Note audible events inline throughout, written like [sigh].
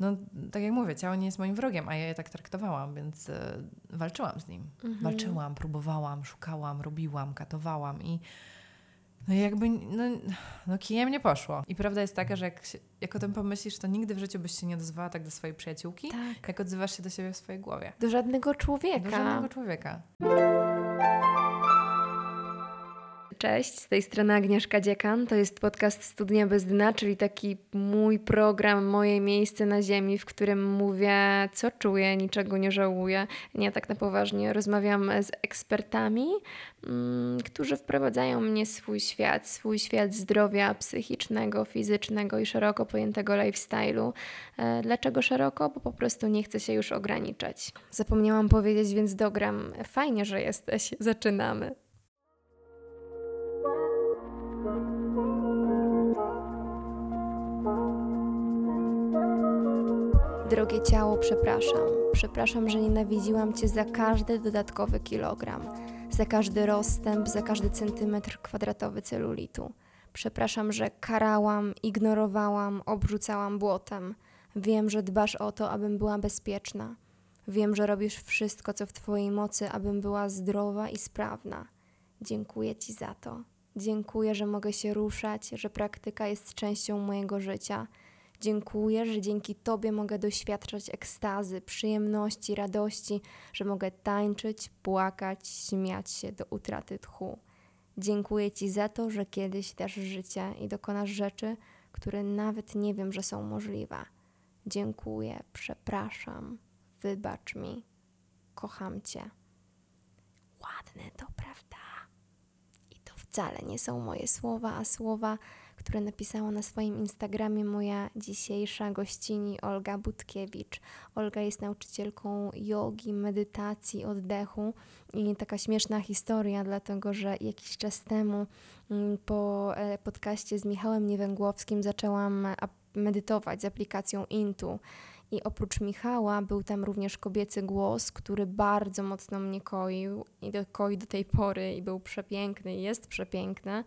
no tak jak mówię, ciało nie jest moim wrogiem, a ja je tak traktowałam, więc e, walczyłam z nim. Mhm. Walczyłam, próbowałam, szukałam, robiłam, katowałam i no jakby, no, no kijem nie poszło. I prawda jest taka, że jak, się, jak o tym pomyślisz, to nigdy w życiu byś się nie odezwała tak do swojej przyjaciółki, Tak. jak odzywasz się do siebie w swojej głowie. Do żadnego człowieka. Do żadnego człowieka. Cześć, z tej strony Agnieszka Dziekan. To jest podcast Studnia bez dna, czyli taki mój program, moje miejsce na ziemi, w którym mówię, co czuję, niczego nie żałuję. Nie tak na poważnie. Rozmawiam z ekspertami, mm, którzy wprowadzają mnie swój świat, swój świat zdrowia psychicznego, fizycznego i szeroko pojętego lifestyle'u. E, Dlaczego szeroko? Bo po prostu nie chcę się już ograniczać. Zapomniałam powiedzieć, więc dogram. Fajnie, że jesteś. Zaczynamy. Drogie ciało, przepraszam. Przepraszam, że nienawidziłam Cię za każdy dodatkowy kilogram, za każdy rozstęp, za każdy centymetr kwadratowy celulitu. Przepraszam, że karałam, ignorowałam, obrzucałam błotem. Wiem, że dbasz o to, abym była bezpieczna. Wiem, że robisz wszystko, co w Twojej mocy, abym była zdrowa i sprawna. Dziękuję Ci za to. Dziękuję, że mogę się ruszać, że praktyka jest częścią mojego życia. Dziękuję, że dzięki Tobie mogę doświadczać ekstazy, przyjemności, radości, że mogę tańczyć, płakać, śmiać się do utraty tchu. Dziękuję Ci za to, że kiedyś dasz życie i dokonasz rzeczy, które nawet nie wiem, że są możliwe. Dziękuję, przepraszam, wybacz mi, kocham Cię. Ładne to, prawda? I to wcale nie są moje słowa, a słowa, które napisała na swoim Instagramie moja dzisiejsza gościni Olga Budkiewicz. Olga jest nauczycielką jogi, medytacji, oddechu i taka śmieszna historia, dlatego że jakiś czas temu mm, po e, podcaście z Michałem Niewęgłowskim zaczęłam medytować z aplikacją Intu. I oprócz Michała był tam również kobiecy głos, który bardzo mocno mnie koił i do, koi do tej pory i był przepiękny, i jest przepiękny.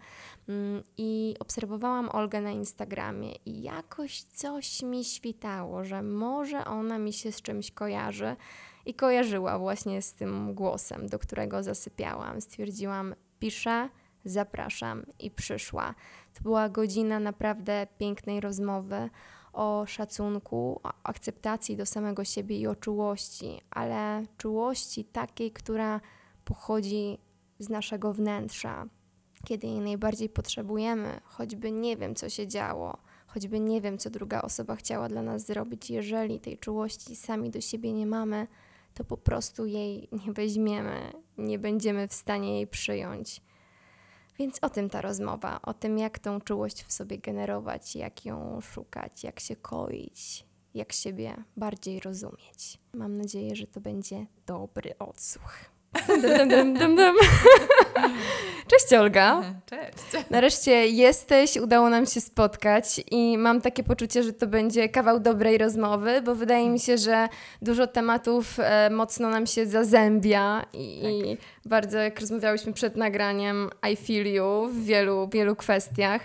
Mm, I obserwowałam Olgę na Instagramie i jakoś coś mi świtało, że może ona mi się z czymś kojarzy i kojarzyła właśnie z tym głosem, do którego zasypiałam. Stwierdziłam, piszę, zapraszam i przyszła. To była godzina naprawdę pięknej rozmowy o szacunku, o akceptacji do samego siebie i o czułości, ale czułości takiej, która pochodzi z naszego wnętrza, kiedy jej najbardziej potrzebujemy, choćby nie wiem, co się działo, choćby nie wiem, co druga osoba chciała dla nas zrobić, jeżeli tej czułości sami do siebie nie mamy, to po prostu jej nie weźmiemy, nie będziemy w stanie jej przyjąć. Więc o tym ta rozmowa, o tym, jak tą czułość w sobie generować, jak ją szukać, jak się koić, jak siebie bardziej rozumieć. Mam nadzieję, że to będzie dobry odsłuch. [laughs] Dum, dum, dum, dum, dum. [laughs] Cześć Olga. [laughs] Cześć. Nareszcie jesteś, udało nam się spotkać i mam takie poczucie, że to będzie kawał dobrej rozmowy, bo wydaje mi się, że dużo tematów e, mocno nam się zazębia i, i bardzo, jak rozmawiałyśmy przed nagraniem, I feel you w wielu, wielu kwestiach.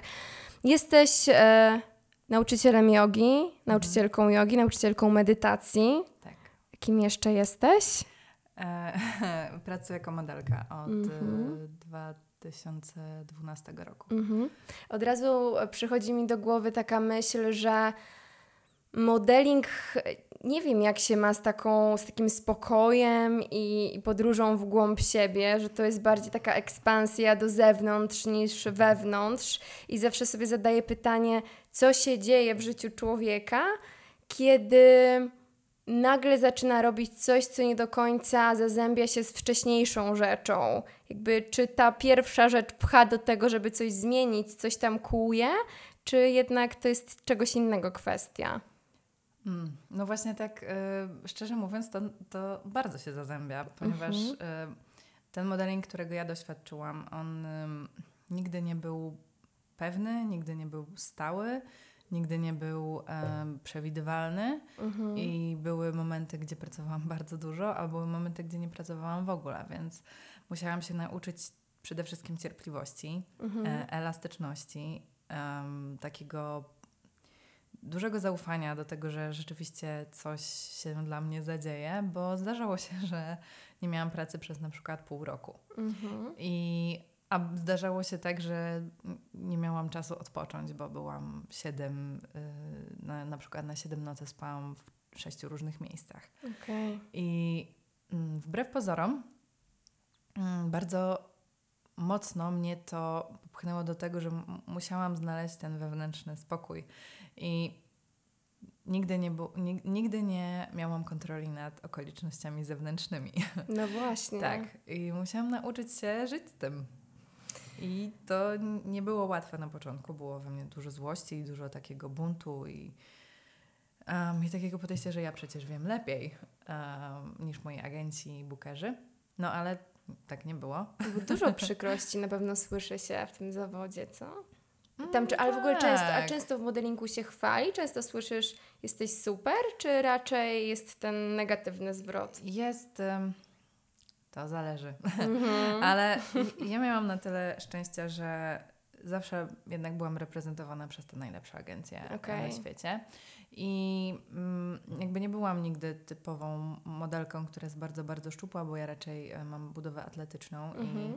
Jesteś e, nauczycielem jogi, nauczycielką jogi, nauczycielką medytacji. Tak. Kim jeszcze jesteś? E, [laughs] pracuję jako modelka od Mhm. e, 2012 roku. Mhm. Od razu przychodzi mi do głowy taka myśl, że modeling nie wiem, jak się ma z, taką, z takim spokojem i, i podróżą w głąb siebie, że to jest bardziej taka ekspansja do zewnątrz niż wewnątrz. I zawsze sobie zadaję pytanie, co się dzieje w życiu człowieka, kiedy nagle zaczyna robić coś, co nie do końca zazębia się z wcześniejszą rzeczą. Jakby czy ta pierwsza rzecz pcha do tego, żeby coś zmienić, coś tam kłuje, czy jednak to jest czegoś innego kwestia? Mm, no właśnie tak, e, szczerze mówiąc, to, to bardzo się zazębia, ponieważ Mhm. e, ten modeling, którego ja doświadczyłam, on em, nigdy nie był pewny, nigdy nie był stały, nigdy nie był em, przewidywalny Mhm. i były momenty, gdzie pracowałam [laughs] bardzo dużo, a były momenty, gdzie nie pracowałam w ogóle, więc musiałam się nauczyć przede wszystkim cierpliwości, Mhm. e, elastyczności, em, takiego dużego zaufania do tego, że rzeczywiście coś się dla mnie zadzieje, bo zdarzało się, [laughs] że nie miałam pracy przez na przykład pół roku. Mhm. I a zdarzało się tak, że nie miałam czasu odpocząć, bo byłam siedem, y, na, na przykład na siedem nocy spałam w sześciu różnych miejscach. Okej. I mm, wbrew pozorom, mm, bardzo mocno mnie to popchnęło do tego, że musiałam znaleźć ten wewnętrzny spokój. I nigdy nie, bu- nig- nigdy nie miałam kontroli nad okolicznościami zewnętrznymi. No właśnie. Tak. I musiałam nauczyć się żyć z tym. I to nie było łatwe na początku. Było we mnie dużo złości i dużo takiego buntu i, um, i takiego podejścia, że ja przecież wiem lepiej um, niż moi agenci i bookerzy. No ale tak nie było. Dużo [laughs] przykrości na pewno słyszy się w tym zawodzie, co? Mm, Tam, czy, ale w ogóle często, a tak. często w modelingu się chwali? Często słyszysz, jesteś super, czy raczej jest ten negatywny zwrot? Jest. em, to zależy. Mhm. [laughs] Ale ja miałam na tyle szczęścia, że zawsze jednak byłam reprezentowana przez te najlepsze agencje Okej. na świecie. I mm, jakby nie byłam nigdy typową modelką, która jest bardzo, bardzo szczupła, bo ja raczej e, mam budowę atletyczną i Mhm.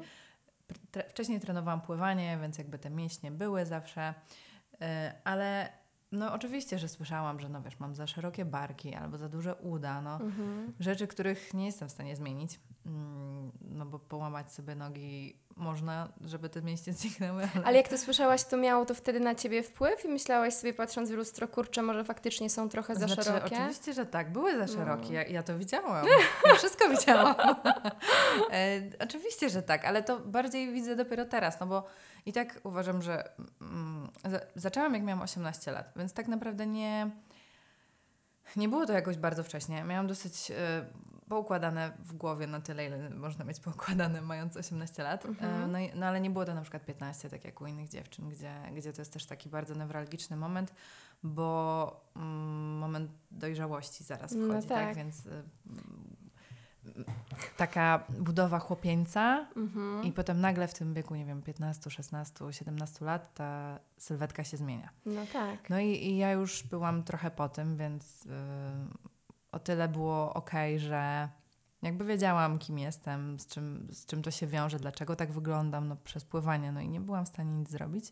tre- wcześniej trenowałam pływanie, więc jakby te mięśnie były zawsze, E, ale no oczywiście, że słyszałam, że no wiesz, mam za szerokie barki albo za duże uda, no Mhm. rzeczy, których nie jestem w stanie zmienić, no bo połamać sobie nogi można, żeby te mięśnie [laughs] zniknęły, ale, Ale jak to słyszałaś, to miało to wtedy na ciebie wpływ i myślałaś sobie patrząc w lustro, kurczę, może faktycznie są trochę za znaczy, szerokie? Oczywiście, że tak, były za No. szerokie, ja, ja to widziałam, [laughs] ja wszystko widziałam. [laughs] e, oczywiście, że tak, ale to bardziej widzę dopiero teraz, no bo i tak uważam, że mm, za, zaczęłam jak miałam 18 lat, więc tak naprawdę nie, nie było to jakoś bardzo wcześnie. Miałam dosyć e, poukładane w głowie na tyle, ile można mieć poukładane mając 18 lat. Mhm. E, no, i- no ale nie było to na przykład 15, tak jak u innych dziewczyn, gdzie, gdzie to jest też taki bardzo newralgiczny moment, bo mm, moment dojrzałości zaraz No wchodzi, tak. tak. Więc y, mm, taka budowa chłopieńca Mhm. i potem nagle w tym wieku, nie wiem, 15, 16, 17 lat ta sylwetka się zmienia. No tak. No i, i ja już byłam trochę po tym, więc y, o tyle było ok, że jakby wiedziałam, kim jestem, z czym, z czym to się wiąże, dlaczego tak wyglądam no, przez pływanie, no i nie byłam w stanie nic zrobić.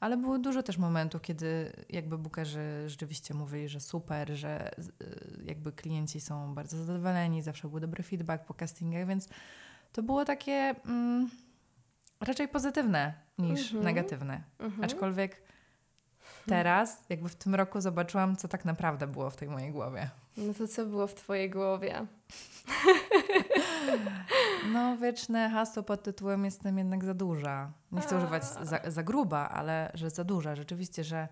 Ale było dużo też momentów, kiedy jakby bookerzy rzeczywiście mówili, że super, że y, jakby klienci są bardzo zadowoleni, zawsze był dobry feedback po castingach, więc to było takie mm, raczej pozytywne niż Mhm. negatywne. Mhm. Aczkolwiek teraz, jakby w tym roku zobaczyłam, co tak naprawdę było w tej mojej głowie. No to co było w twojej głowie? No, wieczne hasło pod tytułem jestem jednak za duża. Nie chcę używać za, za gruba, ale że za duża. Rzeczywiście, że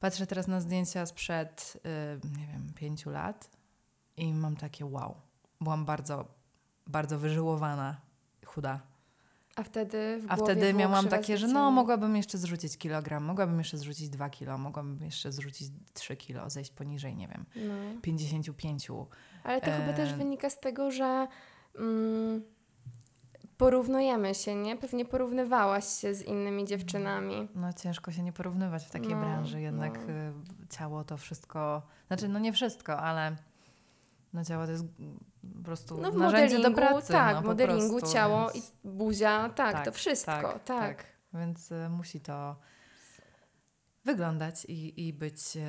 patrzę teraz na zdjęcia sprzed, y, nie wiem, pięciu lat i mam takie wow. Byłam bardzo, bardzo wyżyłowana, chuda. A wtedy w A wtedy miałam takie, że no mogłabym jeszcze zrzucić kilogram, mogłabym jeszcze zrzucić dwa kilo, mogłabym jeszcze zrzucić trzy kilo, zejść poniżej, nie wiem, No. 55. Ale to chyba też E. wynika z tego, że mm, porównujemy się, nie? Pewnie porównywałaś się z innymi dziewczynami. No ciężko się nie porównywać w takiej No, branży, jednak no. y, ciało to wszystko, znaczy no nie wszystko, ale no ciało to jest po prostu No w narzędzie do pracy. tak, no, w modelingu prostu, ciało więc- i buzia, tak, to wszystko, tak. tak. Więc y, musi to wyglądać i, i być, y,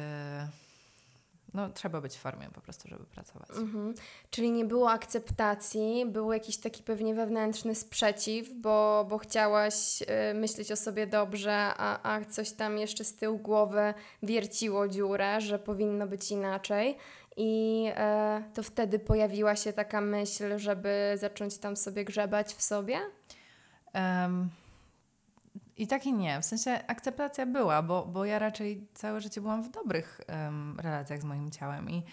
no trzeba być w formie po prostu, żeby pracować. Mhm. Czyli nie było akceptacji, był jakiś taki pewnie wewnętrzny sprzeciw, bo, bo chciałaś y, myśleć o sobie dobrze, a, a coś tam jeszcze z tyłu głowy wierciło dziurę, że powinno być inaczej. I e, to wtedy pojawiła się taka myśl, żeby zacząć tam sobie grzebać w sobie? Em, I tak i nie. W sensie akceptacja była, bo, bo ja raczej całe życie byłam w dobrych em, relacjach z moim ciałem i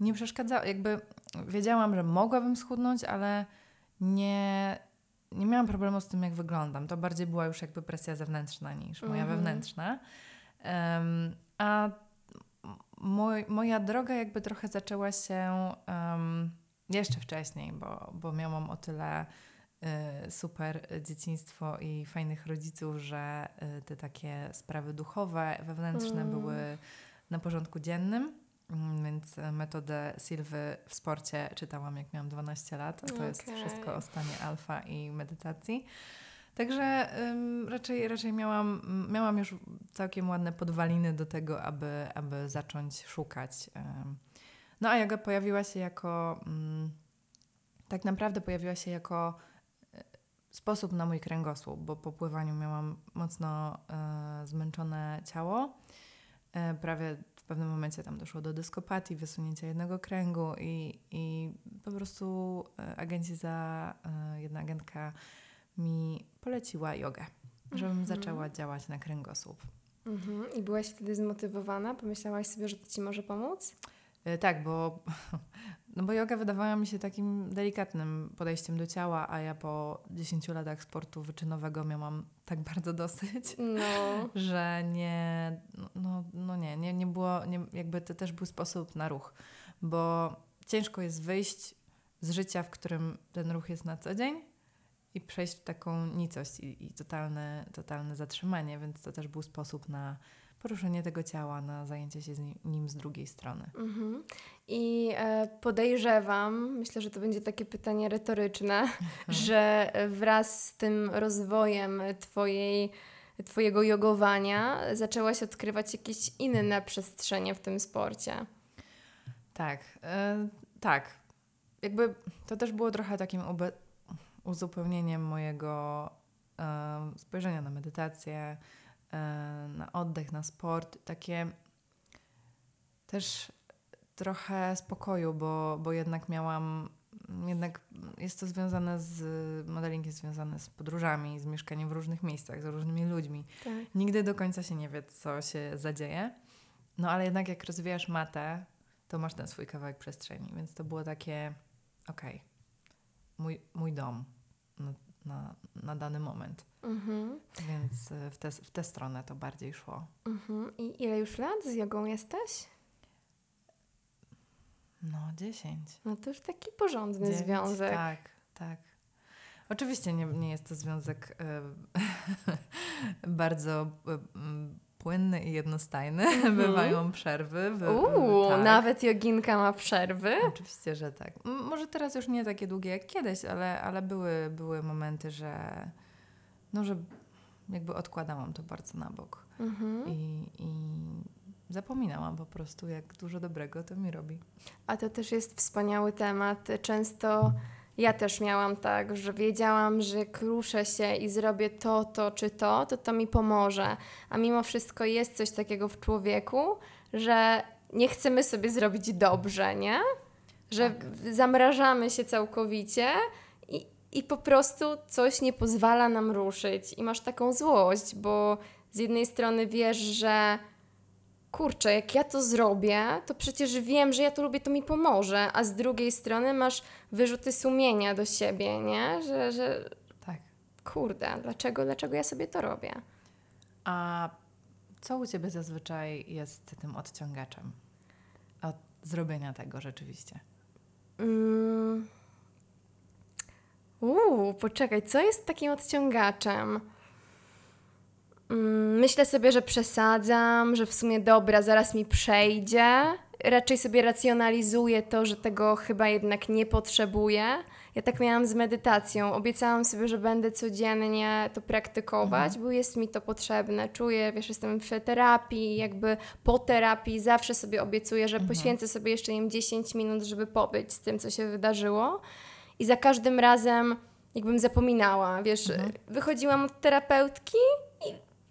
nie przeszkadzało. Jakby wiedziałam, że mogłabym schudnąć, ale nie, nie miałam problemu z tym, jak wyglądam. To bardziej była już jakby presja zewnętrzna niż moja Mhm. wewnętrzna. Em, a moj, moja droga jakby trochę zaczęła się em, jeszcze wcześniej, bo, bo miałam o tyle y, super dzieciństwo i fajnych rodziców, że y, te takie sprawy duchowe, wewnętrzne Mm. były na porządku dziennym, mm, więc metodę Silwy w sporcie czytałam jak miałam 12 lat, to jest Okej. wszystko o stanie alfa i medytacji. Także raczej, raczej miałam, miałam już całkiem ładne podwaliny do tego, aby, aby zacząć szukać. No a yoga pojawiła się jako, mm, tak naprawdę pojawiła się jako e, sposób na mój kręgosłup, bo po pływaniu miałam mocno e, zmęczone ciało. E, prawie w pewnym momencie tam doszło do dyskopatii, wysunięcia jednego kręgu i, i po prostu agenci za, jedna agentka mi poleciła jogę, żebym Mhm. zaczęła działać na kręgosłup. Mhm. I byłaś wtedy zmotywowana? Pomyślałaś sobie, że to ci może pomóc? E, Tak, bo, [laughs] no bo yoga wydawała mi się takim delikatnym podejściem do ciała, a ja po 10 latach sportu wyczynowego miałam tak [laughs] bardzo dosyć, No. że nie, no- no, no nie, nie, nie było, nie, jakby to też był sposób na ruch, bo ciężko jest wyjść z życia, w którym ten ruch jest na co dzień i przejść w taką nicość i, i totalne, totalne zatrzymanie, więc to też był sposób na poruszenie tego ciała, na zajęcie się z nim, nim z drugiej strony. Mhm. I e, podejrzewam, myślę, że to będzie takie pytanie retoryczne, [laughs] że wraz z tym rozwojem twojej, twojego jogowania zaczęłaś odkrywać jakieś inne przestrzenie w tym sporcie. Tak, e, tak. Jakby to też było trochę takim uzupełnieniem mojego e, spojrzenia na medytację, e, na oddech, na sport. Takie też trochę spokoju, bo, bo jednak miałam, jednak jest to związane z, modeling jest związany z podróżami, z mieszkaniem w różnych miejscach, z różnymi ludźmi. Tak. Nigdy do końca się nie wie, co się zadzieje. No ale jednak jak rozwijasz matę, to masz ten swój kawałek przestrzeni. Więc to było takie, okej, mój, mój dom na, na, na dany moment. Mhm. Więc y, w tę w tę stronę to bardziej szło. Mhm. I ile już lat z jogą jesteś? No, 10. No to już taki porządny Dziewięć, związek. Tak, tak. Oczywiście nie, nie jest to związek y, [laughs] bardzo y, płynny i jednostajny. [laughs] Mhm. Bywają przerwy. Wy, Uuu, tak. nawet joginka ma przerwy. Oczywiście, że tak. Może teraz już nie takie długie jak kiedyś, ale, ale były, były momenty, że no, że jakby odkładałam to bardzo na bok Mhm. i, i zapominałam po prostu, jak dużo dobrego to mi robi. A to też jest wspaniały temat. Często ja też miałam tak, że wiedziałam, że jak ruszę się i zrobię to, to czy to, to to mi pomoże. A mimo wszystko jest coś takiego w człowieku, że nie chcemy sobie zrobić dobrze, nie? Że Tak. zamrażamy się całkowicie i, i po prostu coś nie pozwala nam ruszyć. I masz taką złość, bo z jednej strony wiesz, że kurczę, jak ja to zrobię, to przecież wiem, że ja to lubię, to mi pomoże, a z drugiej strony masz wyrzuty sumienia do siebie, nie? Że, że Tak. kurde, dlaczego, dlaczego ja sobie to robię? A co u Ciebie zazwyczaj jest tym odciągaczem od zrobienia tego rzeczywiście? Mm. Uuu, poczekaj, co jest takim odciągaczem? Mm, myślę sobie, że przesadzam, że w sumie dobra, zaraz mi przejdzie. Raczej sobie racjonalizuję to, że tego chyba jednak nie potrzebuję. Ja tak miałam z medytacją. Obiecałam sobie, że będę codziennie to praktykować, bo jest mi to potrzebne. Czuję, wiesz, jestem w terapii, jakby po terapii zawsze sobie obiecuję, że poświęcę sobie jeszcze wiem, 10 minut, żeby pobyć z tym, co się wydarzyło. I za każdym razem jakbym zapominała, wiesz, wychodziłam od terapeutki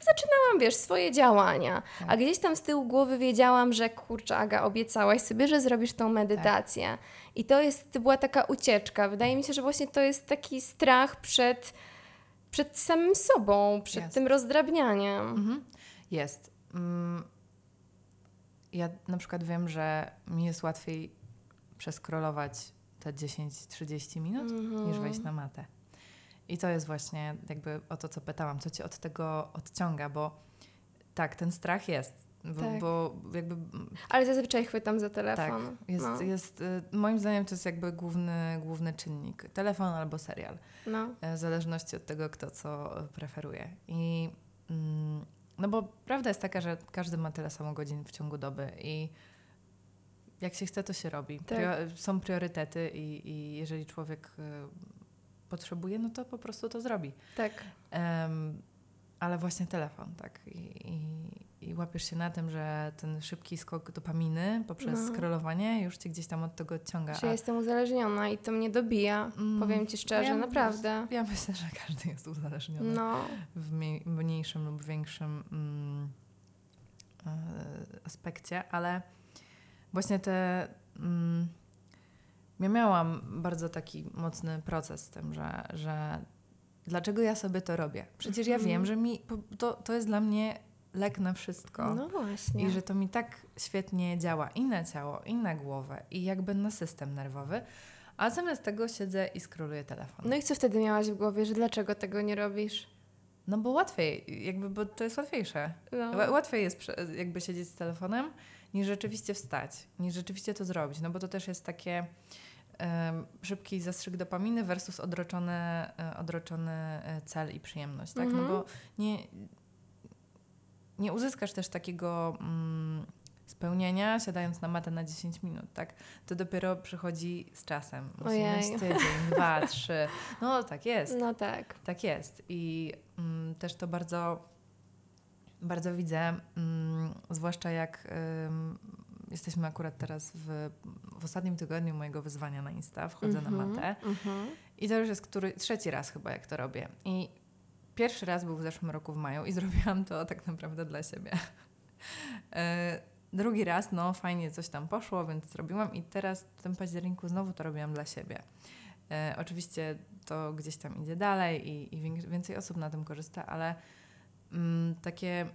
zaczynałam, wiesz, swoje działania. A gdzieś tam z tyłu głowy wiedziałam, że kurczę, Aga, obiecałaś sobie, że zrobisz tą medytację. I to jest, to była taka ucieczka. Wydaje mi się, że właśnie to jest taki strach przed, przed samym sobą, przed Jest. tym rozdrabnianiem. Mhm. Jest. Mm, Ja na przykład wiem, że mi jest łatwiej przeskrolować te 10-30 minut Mhm. niż wejść na matę. I to jest właśnie jakby o to, co pytałam, co cię od tego odciąga, bo tak, ten strach jest, bo, Tak. bo jakby Ale zazwyczaj chwytam za tak, telefon. jest, no. jest, y, moim zdaniem to jest jakby główny, główny czynnik, telefon albo serial. no. E, w zależności od tego, kto co preferuje. I mm, no bo prawda jest taka, że każdy ma tyle samo godzin w ciągu doby i jak się chce, to się robi. Tak. Są priorytety i, i jeżeli człowiek y, potrzebuje, no to po prostu to zrobi. Tak. Em, ale właśnie telefon, tak. I, i, I łapiesz się na tym, że ten szybki skok dopaminy poprzez No. scrollowanie już cię gdzieś tam od tego odciąga. Że ja jestem uzależniona i to mnie dobija. Mm, Powiem ci szczerze, ja- naprawdę. Ja myślę, że każdy jest uzależniony No, w mniej, mniejszym lub większym mm, e, aspekcie, ale właśnie te. Mm, ja miałam bardzo taki mocny proces z tym, że, że dlaczego ja sobie to robię? Przecież ja Mhm. wiem, że mi to, to jest dla mnie lek na wszystko. no właśnie. I że to mi tak świetnie działa i na ciało, i na głowę, i jakby na system nerwowy. A zamiast tego siedzę i scrolluję telefon. No i co wtedy miałaś w głowie, że dlaczego tego nie robisz? No bo łatwiej, jakby, bo to jest łatwiejsze. No. Ła- Łatwiej jest jakby siedzieć z telefonem, niż rzeczywiście wstać, niż rzeczywiście to zrobić. No bo to też jest takie szybki zastrzyk dopaminy versus odroczony, e, odroczony e, cel i przyjemność, tak? No Mhm. bo nie, nie uzyskasz też takiego mm, spełnienia siadając na matę na 10 minut, tak? To dopiero przychodzi z czasem. Musi mieć tydzień, [laughs] dwa, trzy. No tak jest. No tak. Tak jest. I mm, też to bardzo, bardzo widzę, mm, zwłaszcza jak ym, jesteśmy akurat teraz w, w ostatnim tygodniu mojego wyzwania na Insta, wchodzę na Mhm, matę mhm. i to już jest który, trzeci raz chyba, jak to robię. I pierwszy raz był w zeszłym roku w maju i [laughs] zrobiłam to tak naprawdę dla siebie. E, Drugi raz, no fajnie, coś tam poszło, więc zrobiłam i teraz w tym październiku znowu to robiłam dla siebie. E, oczywiście to gdzieś tam idzie dalej i, i wię- więcej osób na tym korzysta, ale mm, takie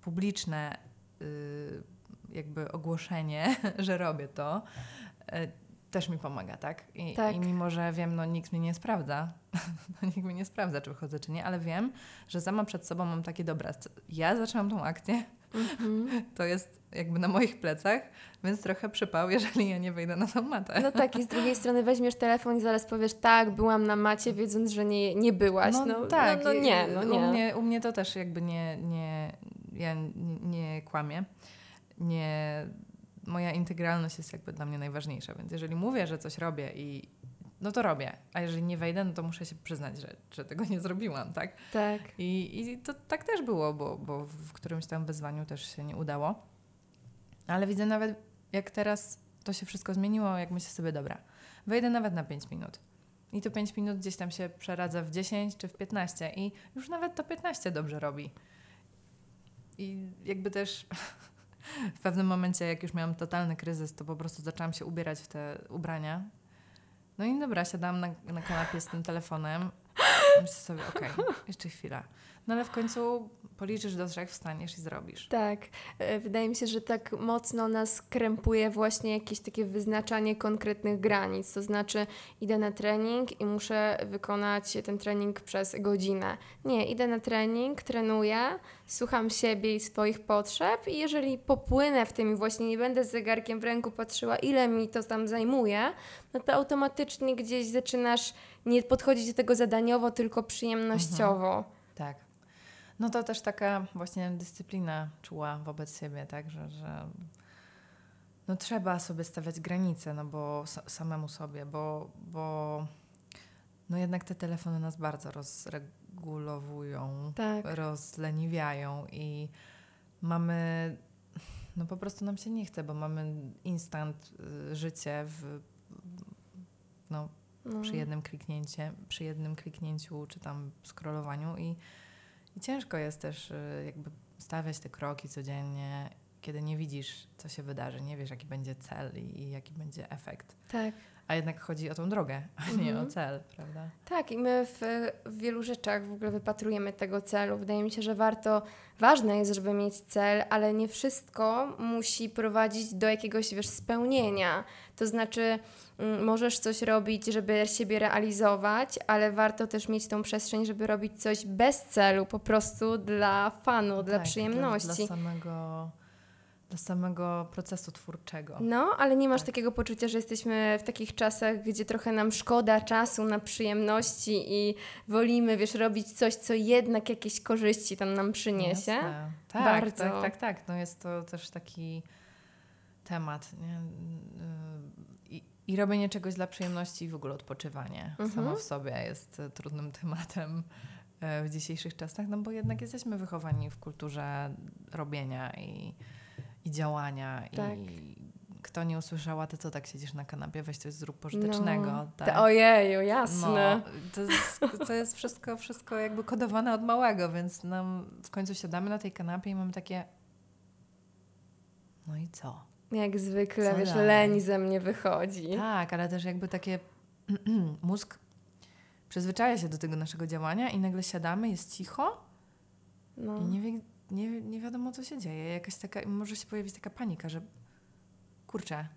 publiczne y, jakby ogłoszenie, [laughs] że robię to, y, też mi pomaga, tak? I, Tak. I mimo, że wiem, no nikt mnie nie sprawdza, [laughs] no, nikt mnie nie sprawdza, czy wychodzę, czy nie, ale wiem, że sama przed sobą mam takie, dobra, ja zaczęłam tą akcję, Mhm. to jest jakby na moich plecach, więc trochę przypał, jeżeli ja nie wejdę na tą matę. No tak, i z drugiej strony weźmiesz telefon i zaraz powiesz, tak, byłam na macie, wiedząc, że nie, nie byłaś. No, tak, no, no nie, no U nie. mnie, u mnie to też jakby nie, nie ja nie, nie kłamię. Nie, moja integralność jest jakby dla mnie najważniejsza, więc jeżeli mówię, że coś robię i no to robię, a jeżeli nie wejdę, no to muszę się przyznać, że, że tego nie zrobiłam, tak? Tak. I, I to tak też było, bo, bo w którymś tam wyzwaniu też się nie udało. Ale widzę nawet, jak teraz to się wszystko zmieniło, jak myślę sobie, dobra, wejdę nawet na 5 minut. I to 5 minut gdzieś tam się przeradza w 10 czy w 15 i już nawet to 15 dobrze robi. I jakby też [laughs] w pewnym momencie, jak już miałam totalny kryzys, to po prostu zaczęłam się ubierać w te ubrania. No i dobra, siadałam na, na kanapie z tym telefonem. [laughs] Myślę sobie, okej, jeszcze chwila. No ale w końcu policzysz do trzech, wstaniesz i zrobisz. Tak. E, Wydaje mi się, że tak mocno nas krępuje właśnie jakieś takie wyznaczanie konkretnych granic. To znaczy, idę na trening i muszę wykonać ten trening przez godzinę. Nie, idę na trening, trenuję, słucham siebie i swoich potrzeb i jeżeli popłynę w tym i właśnie nie będę z zegarkiem w ręku patrzyła, ile mi to tam zajmuje, no to automatycznie gdzieś zaczynasz nie podchodzić do tego zadaniowo, tylko przyjemnościowo. Tak. No to też taka właśnie dyscyplina czuła wobec siebie, tak, że, że no trzeba sobie stawiać granice, no bo sa- samemu sobie, bo, bo no jednak te telefony nas bardzo rozregulowują, Tak. rozleniwiają i mamy, no po prostu nam się nie chce, bo mamy instant y, życie w, no, No. przy jednym kliknięcie, przy jednym kliknięciu czy tam scrollowaniu i, i ciężko jest też y, jakby stawiać te kroki codziennie, kiedy nie widzisz, co się wydarzy, nie wiesz, jaki będzie cel i, i jaki będzie efekt. Tak. A jednak chodzi o tą drogę, a nie Mhm. o cel, prawda? Tak, i my w, w wielu rzeczach w ogóle wypatrujemy tego celu. Wydaje mi się, że warto, ważne jest, żeby mieć cel, ale nie wszystko musi prowadzić do jakiegoś, wiesz, spełnienia. To znaczy, mm, możesz coś robić, żeby siebie realizować, ale warto też mieć tą przestrzeń, żeby robić coś bez celu, po prostu dla fanu, dla Tak, przyjemności. Dla, dla samego dla samego procesu twórczego. No, ale nie masz Tak. takiego poczucia, że jesteśmy w takich czasach, gdzie trochę nam szkoda czasu na przyjemności i wolimy, wiesz, robić coś, co jednak jakieś korzyści tam nam przyniesie. Jasne. Tak, Bardzo. tak, tak, tak. No jest to też taki temat. Nie? I, I robienie czegoś dla przyjemności i w ogóle odpoczywanie Mhm. samo w sobie jest e, trudnym tematem e, w dzisiejszych czasach, no bo jednak jesteśmy wychowani w kulturze robienia i, i działania. Tak. I kto nie usłyszała, ty co tak siedzisz na kanapie, weź coś zrób pożytecznego. No. tak? Ojeju, jasne. No, to, jest, to jest wszystko, wszystko jakby kodowane od małego, więc nam w końcu siadamy na tej kanapie i mamy takie. No i co? Jak zwykle, Co wiesz, dalej? leń ze mnie wychodzi. Tak, ale też jakby takie. [clears throat] mózg przyzwyczaja się do tego naszego działania i nagle siadamy, jest cicho No. i nie, wie, nie, nie wiadomo, co się dzieje. Jakaś taka, może się pojawić taka panika, że kurczę,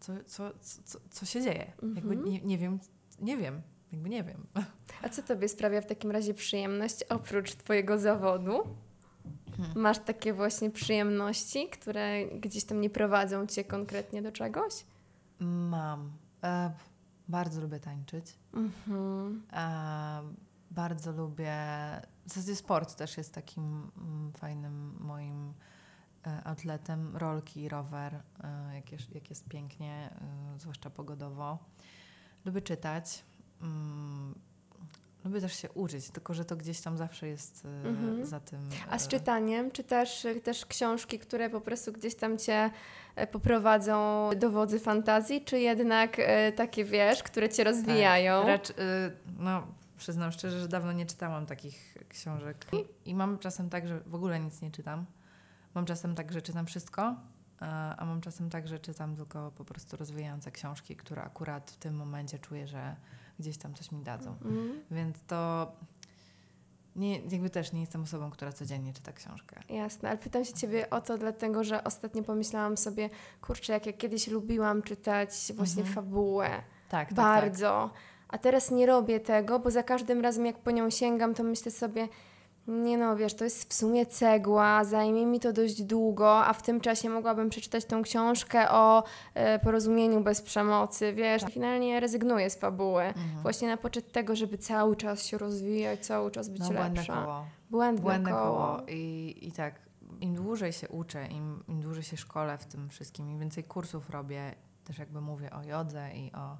co, co, co, co, się dzieje? Jakby Mhm. nie, nie wiem, nie wiem, jakby nie wiem. A co tobie sprawia w takim razie przyjemność oprócz twojego zawodu? Hmm. Masz takie właśnie przyjemności, które gdzieś tam nie prowadzą cię konkretnie do czegoś? Mam. E, bardzo lubię tańczyć. Mhm. E, bardzo lubię. W zasadzie sport też jest takim mm, fajnym moim e, outletem. Rolki, rower, e, jak, jest, jak jest pięknie, e, zwłaszcza pogodowo. Lubię czytać. Mm, lubię też się uczyć, tylko że to gdzieś tam zawsze jest Mhm. za tym. A z czytaniem, czy też, też książki, które po prostu gdzieś tam cię poprowadzą do wodzy fantazji, czy jednak takie, wiesz, które cię rozwijają? Tak, Racz, no, przyznam szczerze, że dawno nie czytałam takich książek. I, I mam czasem tak, że w ogóle nic nie czytam. Mam czasem tak, że czytam wszystko, a a mam czasem tak, że czytam tylko po prostu rozwijające książki, które akurat w tym momencie czuję, że gdzieś tam coś mi dadzą. Mhm. Więc to nie, jakby też nie jestem osobą, która codziennie czyta książkę. Jasne, ale pytam się Ciebie o to, dlatego że ostatnio pomyślałam sobie, kurczę, jak ja kiedyś lubiłam czytać właśnie Mhm. fabułę, Tak, tak, bardzo, a teraz nie robię tego, bo za każdym razem jak po nią sięgam, to myślę sobie, nie no, wiesz, to jest w sumie cegła, zajmie mi to dość długo, a w tym czasie mogłabym przeczytać tą książkę o e, porozumieniu bez przemocy, wiesz. Finalnie rezygnuję z fabuły, Tak. Mhm. właśnie na poczet tego, żeby cały czas się rozwijać, cały czas być No, błędne lepsza. koło. Błędne, Błędne koło. koło. I, I tak, im dłużej się uczę, im, im dłużej się szkolę w tym wszystkim, im więcej kursów robię, też jakby mówię o jodze i o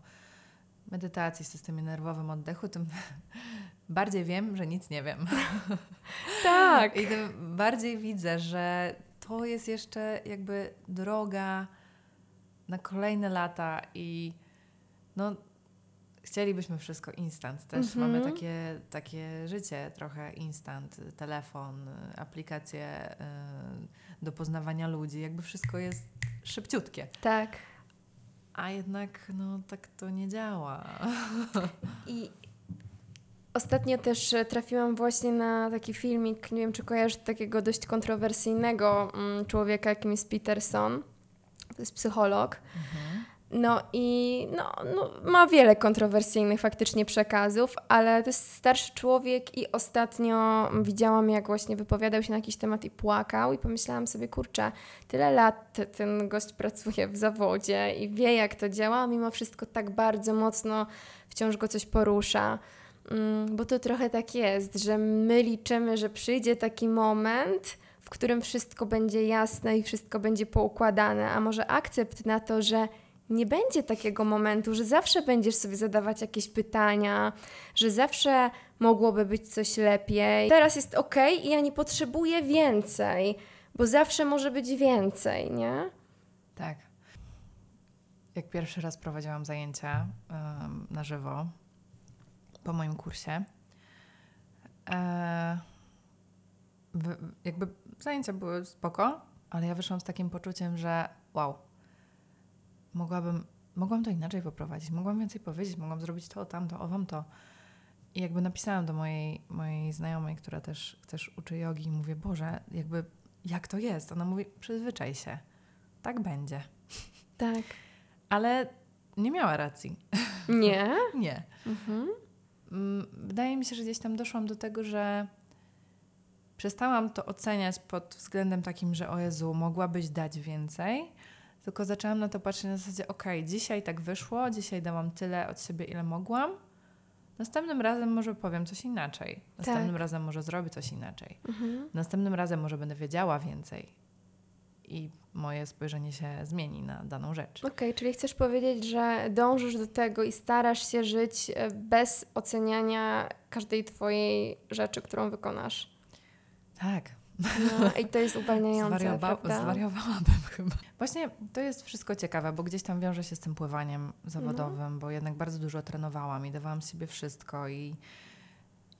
medytacji, systemie nerwowym, oddechu, tym [laughs] bardziej wiem, że nic nie wiem. [laughs] Tak. I tym bardziej widzę, że to jest jeszcze jakby droga na kolejne lata i no chcielibyśmy wszystko instant. Też Mhm. mamy takie, takie życie trochę instant, telefon, aplikacje y, do poznawania ludzi, jakby wszystko jest szybciutkie. Tak. A jednak no tak to nie działa. I ostatnio też e, trafiłam właśnie na taki filmik, nie wiem czy kojarzysz takiego dość kontrowersyjnego mm, człowieka, jakim jest Peterson. To jest psycholog. No i no, no, ma wiele kontrowersyjnych faktycznie przekazów, ale to jest starszy człowiek i ostatnio widziałam, jak właśnie wypowiadał się na jakiś temat i płakał i pomyślałam sobie, kurczę, tyle lat te- ten gość pracuje w zawodzie i wie, jak to działa, a mimo wszystko tak bardzo mocno wciąż go coś porusza. Mm, Bo to trochę tak jest, że my liczymy, że przyjdzie taki moment, w którym wszystko będzie jasne i wszystko będzie poukładane, a może akcept na to, że nie będzie takiego momentu, że zawsze będziesz sobie zadawać jakieś pytania, że zawsze mogłoby być coś lepiej. Teraz jest ok i ja nie potrzebuję więcej, bo zawsze może być więcej, nie? Tak. Jak pierwszy raz prowadziłam zajęcia em, na żywo po moim kursie, e, jakby zajęcia były spoko, ale ja wyszłam z takim poczuciem, że wow, mogłabym, mogłam to inaczej poprowadzić, mogłam więcej powiedzieć, mogłam zrobić to, tamto, owam to. I jakby napisałam do mojej, mojej znajomej, która też, też uczy jogi i mówię, Boże, jakby jak to jest? Ona mówi, przyzwyczaj się, tak będzie. Tak. Ale nie miała racji. Nie? [laughs] Nie. Mhm. Mm, Wydaje mi się, że gdzieś tam doszłam do tego, że przestałam to oceniać pod względem takim, że o Jezu, mogłabyś dać więcej, tylko zaczęłam na to patrzeć na zasadzie, okej, dzisiaj tak wyszło, dzisiaj dałam tyle od siebie, ile mogłam, następnym razem może powiem coś inaczej, następnym Tak. razem może zrobię coś inaczej, Mhm. następnym razem może będę wiedziała więcej i moje spojrzenie się zmieni na daną rzecz. Okej, czyli chcesz powiedzieć, że dążysz do tego i starasz się żyć e, bez oceniania każdej twojej rzeczy, którą wykonasz. Tak, No, I to jest uwalniające, Zwariowa- prawda? zwariowałabym chyba. Właśnie to jest wszystko ciekawe, bo gdzieś tam wiąże się z tym pływaniem zawodowym, bo jednak bardzo dużo trenowałam i dawałam z siebie wszystko i,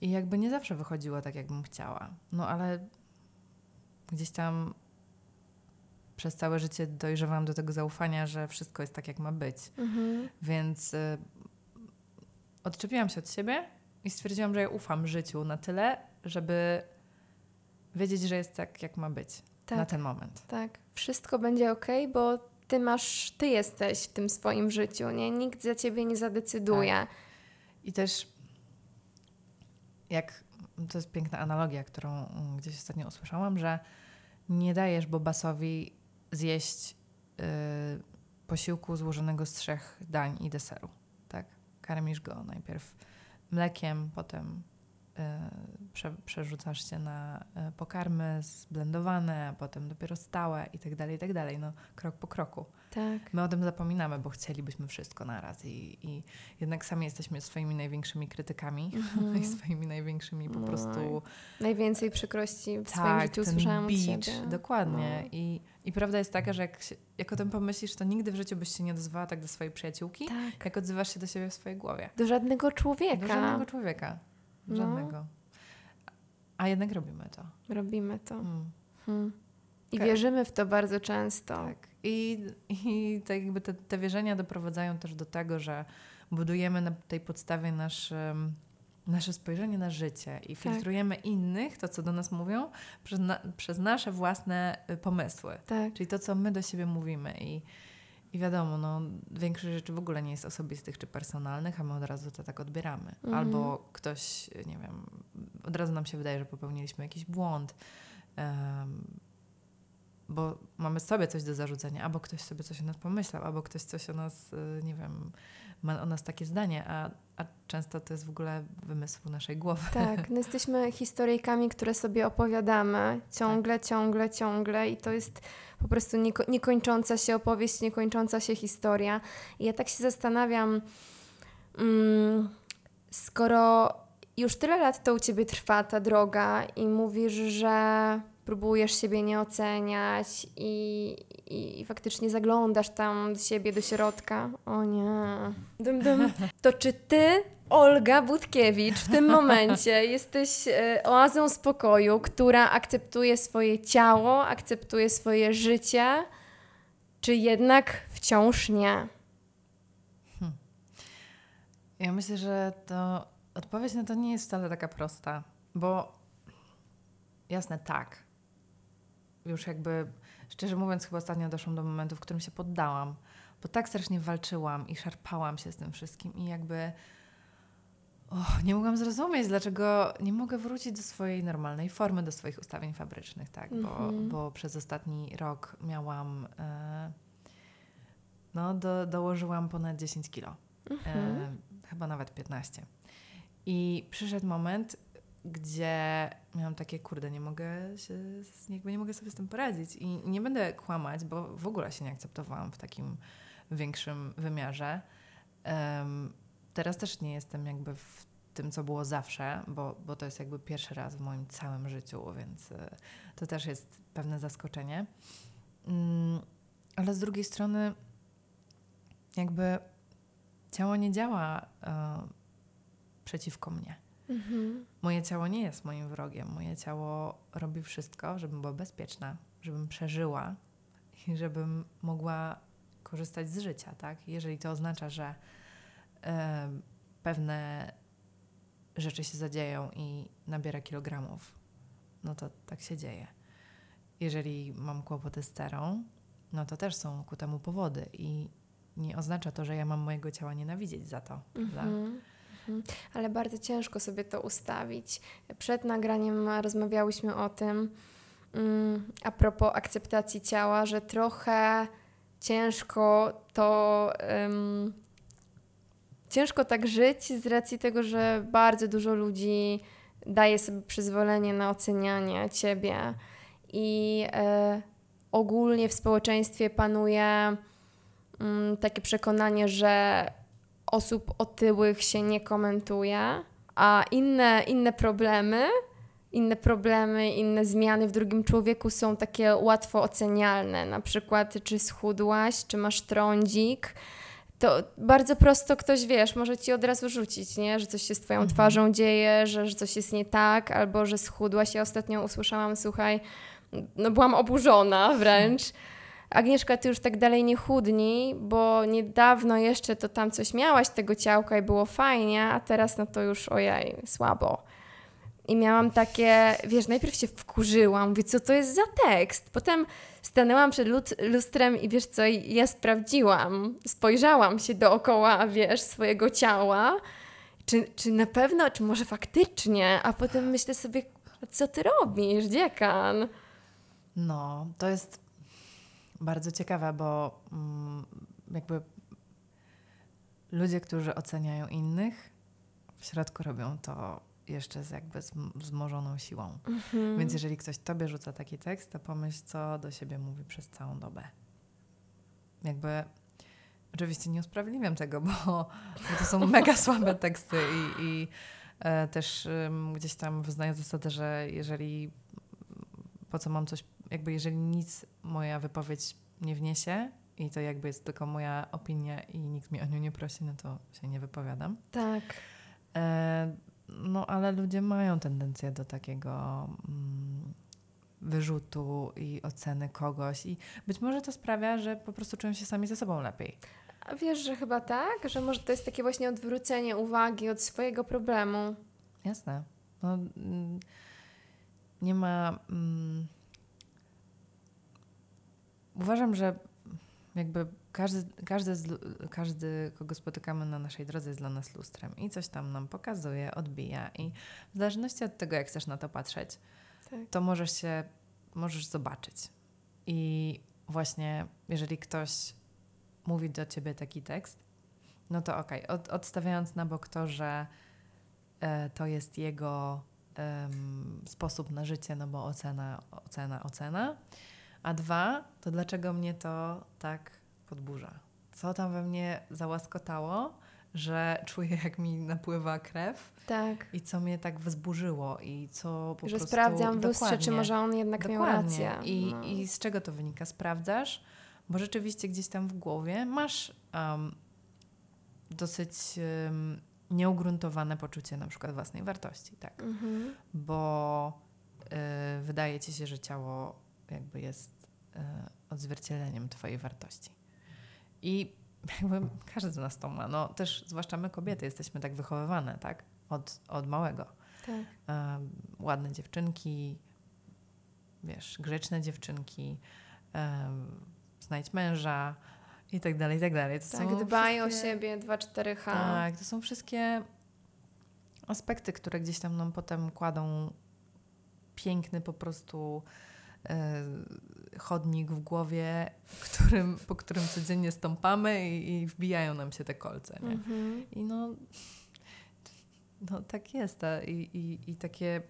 i jakby nie zawsze wychodziło tak, jakbym chciała. No ale gdzieś tam przez całe życie dojrzewałam do tego zaufania, że wszystko jest tak, jak ma być. Mhm. Więc y, odczepiłam się od siebie i stwierdziłam, że ja ufam życiu na tyle, żeby wiedzieć, że jest tak, jak ma być na Tak, ten moment. tak. Wszystko będzie ok, bo ty masz, ty jesteś w tym swoim życiu, nie? Nikt za ciebie nie zadecyduje. I też jak to jest piękna analogia, którą gdzieś ostatnio usłyszałam, że nie dajesz Bobasowi zjeść y, posiłku złożonego z trzech dań i deseru. Tak? Karmisz go najpierw mlekiem, potem prze, przerzucasz się na y, pokarmy zblendowane, a potem dopiero stałe i tak dalej, i tak dalej. No, krok po kroku. Tak. My o tym zapominamy, bo chcielibyśmy wszystko naraz i, i jednak sami jesteśmy swoimi największymi krytykami Mhm. [laughs] i swoimi największymi po No prostu... Najwięcej przykrości w swoim Tak, życiu ten usłyszałam od siebie. dokładnie. No. I, I prawda jest taka, że jak, się, jak o tym pomyślisz, to nigdy w życiu byś się nie odezwała tak do swojej przyjaciółki, Tak. jak odzywasz się do siebie w swojej głowie. Do żadnego człowieka Do żadnego człowieka. No. Żadnego. A jednak robimy to. robimy to. Mm. Hmm. I Okej. wierzymy w to bardzo często. Tak. I, i tak jakby te, te wierzenia doprowadzają też do tego, że budujemy na tej podstawie nasz, em, nasze spojrzenie na życie i filtrujemy innych, to co do nas mówią, przez, na, przez nasze własne y, pomysły. Tak. Czyli to, co my do siebie mówimy. I, i wiadomo, no, większość rzeczy w ogóle nie jest osobistych czy personalnych, a my od razu to tak odbieramy. Mhm. Albo ktoś, nie wiem, od razu nam się wydaje, że popełniliśmy jakiś błąd. em, bo mamy sobie coś do zarzucenia, albo ktoś sobie coś o nas pomyślał, albo ktoś coś o nas, y, nie wiem, ma o nas takie zdanie, a, a często to jest w ogóle wymysł naszej głowy. Tak, no jesteśmy historyjkami, które sobie opowiadamy ciągle, Tak. ciągle, ciągle i to jest po prostu nieko- niekończąca się opowieść, niekończąca się historia. I ja tak się zastanawiam, mm, skoro już tyle lat to u Ciebie trwa ta droga i mówisz, że próbujesz siebie nie oceniać i, i, i faktycznie zaglądasz tam do siebie, do środka. O nie. Dum, dum. To czy Ty Olga Budkiewicz w tym momencie [laughs] jesteś e, oazą spokoju, która akceptuje swoje ciało, akceptuje swoje życie, czy jednak wciąż nie? Ja myślę, że to odpowiedź na to nie jest wcale taka prosta, bo jasne, tak. Już jakby, szczerze mówiąc, chyba ostatnio doszłam do momentu, w którym się poddałam, bo tak strasznie walczyłam i szarpałam się z tym wszystkim i jakby och, nie mogłam zrozumieć, dlaczego nie mogę wrócić do swojej normalnej formy, do swoich ustawień fabrycznych, tak, bo, Mhm. bo przez ostatni rok miałam, e, no do, dołożyłam ponad 10 kilo. Mhm. E, chyba nawet 15. I przyszedł moment, gdzie miałam takie, kurde, nie mogę się, jakby nie mogę sobie z tym poradzić. I nie będę kłamać, bo w ogóle się nie akceptowałam w takim większym wymiarze. Em, teraz też nie jestem jakby w tym, co było zawsze, bo, bo to jest jakby pierwszy raz w moim całym życiu, więc e, to też jest pewne zaskoczenie. Mm, ale z drugiej strony, jakby ciało nie działa e, przeciwko mnie. Mhm. Moje ciało nie jest moim wrogiem. Moje ciało robi wszystko, żebym była bezpieczna, żebym przeżyła i żebym mogła korzystać z życia, tak? Jeżeli to oznacza, że pewne rzeczy się zadzieją i nabiera kilogramów, no to tak się dzieje. Jeżeli mam kłopoty z cerą, no to też są ku temu powody i nie oznacza to, że ja mam mojego ciała nienawidzieć za to. prawda? Mhm. Mhm. Ale bardzo ciężko sobie to ustawić. Przed nagraniem rozmawiałyśmy o tym, mm, a propos akceptacji ciała, że trochę ciężko to. ym, ciężko tak żyć z racji tego, że bardzo dużo ludzi daje sobie przyzwolenie na ocenianie ciebie i e, ogólnie w społeczeństwie panuje mm, takie przekonanie, że osób otyłych się nie komentuje, a inne, inne problemy, inne problemy, inne zmiany w drugim człowieku są takie łatwo ocenialne. Na przykład, czy schudłaś, czy masz trądzik. To bardzo prosto ktoś, wiesz, może ci od razu rzucić, nie? że coś się z twoją Mhm. twarzą dzieje, że, że coś jest nie tak, albo że schudłaś. Ja ostatnio usłyszałam, słuchaj, no byłam oburzona wręcz. Agnieszka, ty już tak dalej nie chudnij, bo niedawno jeszcze to tam coś miałaś tego ciałka i było fajnie, a teraz no to już ojej, słabo. I miałam takie, wiesz, najpierw się wkurzyłam, mówię, co to jest za tekst? Potem stanęłam przed lustrem i wiesz co, ja sprawdziłam, spojrzałam się dookoła, wiesz, swojego ciała, czy, czy na pewno, czy może faktycznie, a potem myślę sobie, co ty robisz, dziekan? No, to jest bardzo ciekawe, bo mm, jakby ludzie, którzy oceniają innych, w środku robią to jeszcze z jakby zm- wzmożoną siłą. Mhm. Więc jeżeli ktoś tobie rzuca taki tekst, to pomyśl, co do siebie mówi przez całą dobę. Jakby oczywiście nie usprawiedliwiam tego, bo, bo to są [laughs] mega słabe teksty i, i e, też gdzieś tam wyznaję zasadę, że jeżeli po co mam coś, jakby jeżeli nic moja wypowiedź nie wniesie i to jakby jest tylko moja opinia i nikt mnie o nią nie prosi, no to się nie wypowiadam. Tak. E, no, ale ludzie mają tendencję do takiego mm, wyrzutu i oceny kogoś, i być może to sprawia, że po prostu czują się sami ze sobą lepiej. A wiesz, że chyba tak? Że może to jest takie właśnie odwrócenie uwagi od swojego problemu. Jasne. No, mm, nie ma. Mm, uważam, że jakby każdy, każdy, każdy, kogo spotykamy na naszej drodze, jest dla nas lustrem i coś tam nam pokazuje, odbija. I w zależności od tego, jak chcesz na to patrzeć, Tak. to możesz się, możesz zobaczyć. I właśnie, jeżeli ktoś mówi do ciebie taki tekst, no to okej, od, odstawiając na bok to, że e, to jest jego sposób na życie, no bo ocena, ocena, ocena. A dwa, to dlaczego mnie to tak podburza? Co tam we mnie załaskotało, że czuję, jak mi napływa krew Tak. i co mnie tak wzburzyło i co po że prostu... sprawdzam w lustrze, czy może on jednak miał Dokładnie. rację. I, No. I z czego to wynika? Sprawdzasz, bo rzeczywiście gdzieś tam w głowie masz um, dosyć um, nieugruntowane poczucie na przykład własnej wartości, tak? Mhm. Bo y, wydaje ci się, że ciało jakby jest y, odzwierciedleniem twojej wartości. I [laughs] jakby każdy z nas to ma. No też, zwłaszcza my kobiety, jesteśmy tak wychowywane, tak? Od, od małego Tak. em, ładne dziewczynki, wiesz, grzeczne dziewczynki, em, znajdź męża i tak dalej, i tak dalej. To Tak, dbaj o wszystkie- siebie, 2-4H. Tak, to są wszystkie aspekty, które gdzieś tam nam potem kładą piękny po prostu e, chodnik w głowie, którym, po którym codziennie stąpamy i, i wbijają nam się te kolce. Nie? Mhm. I no, no tak jest. I, i, I takie,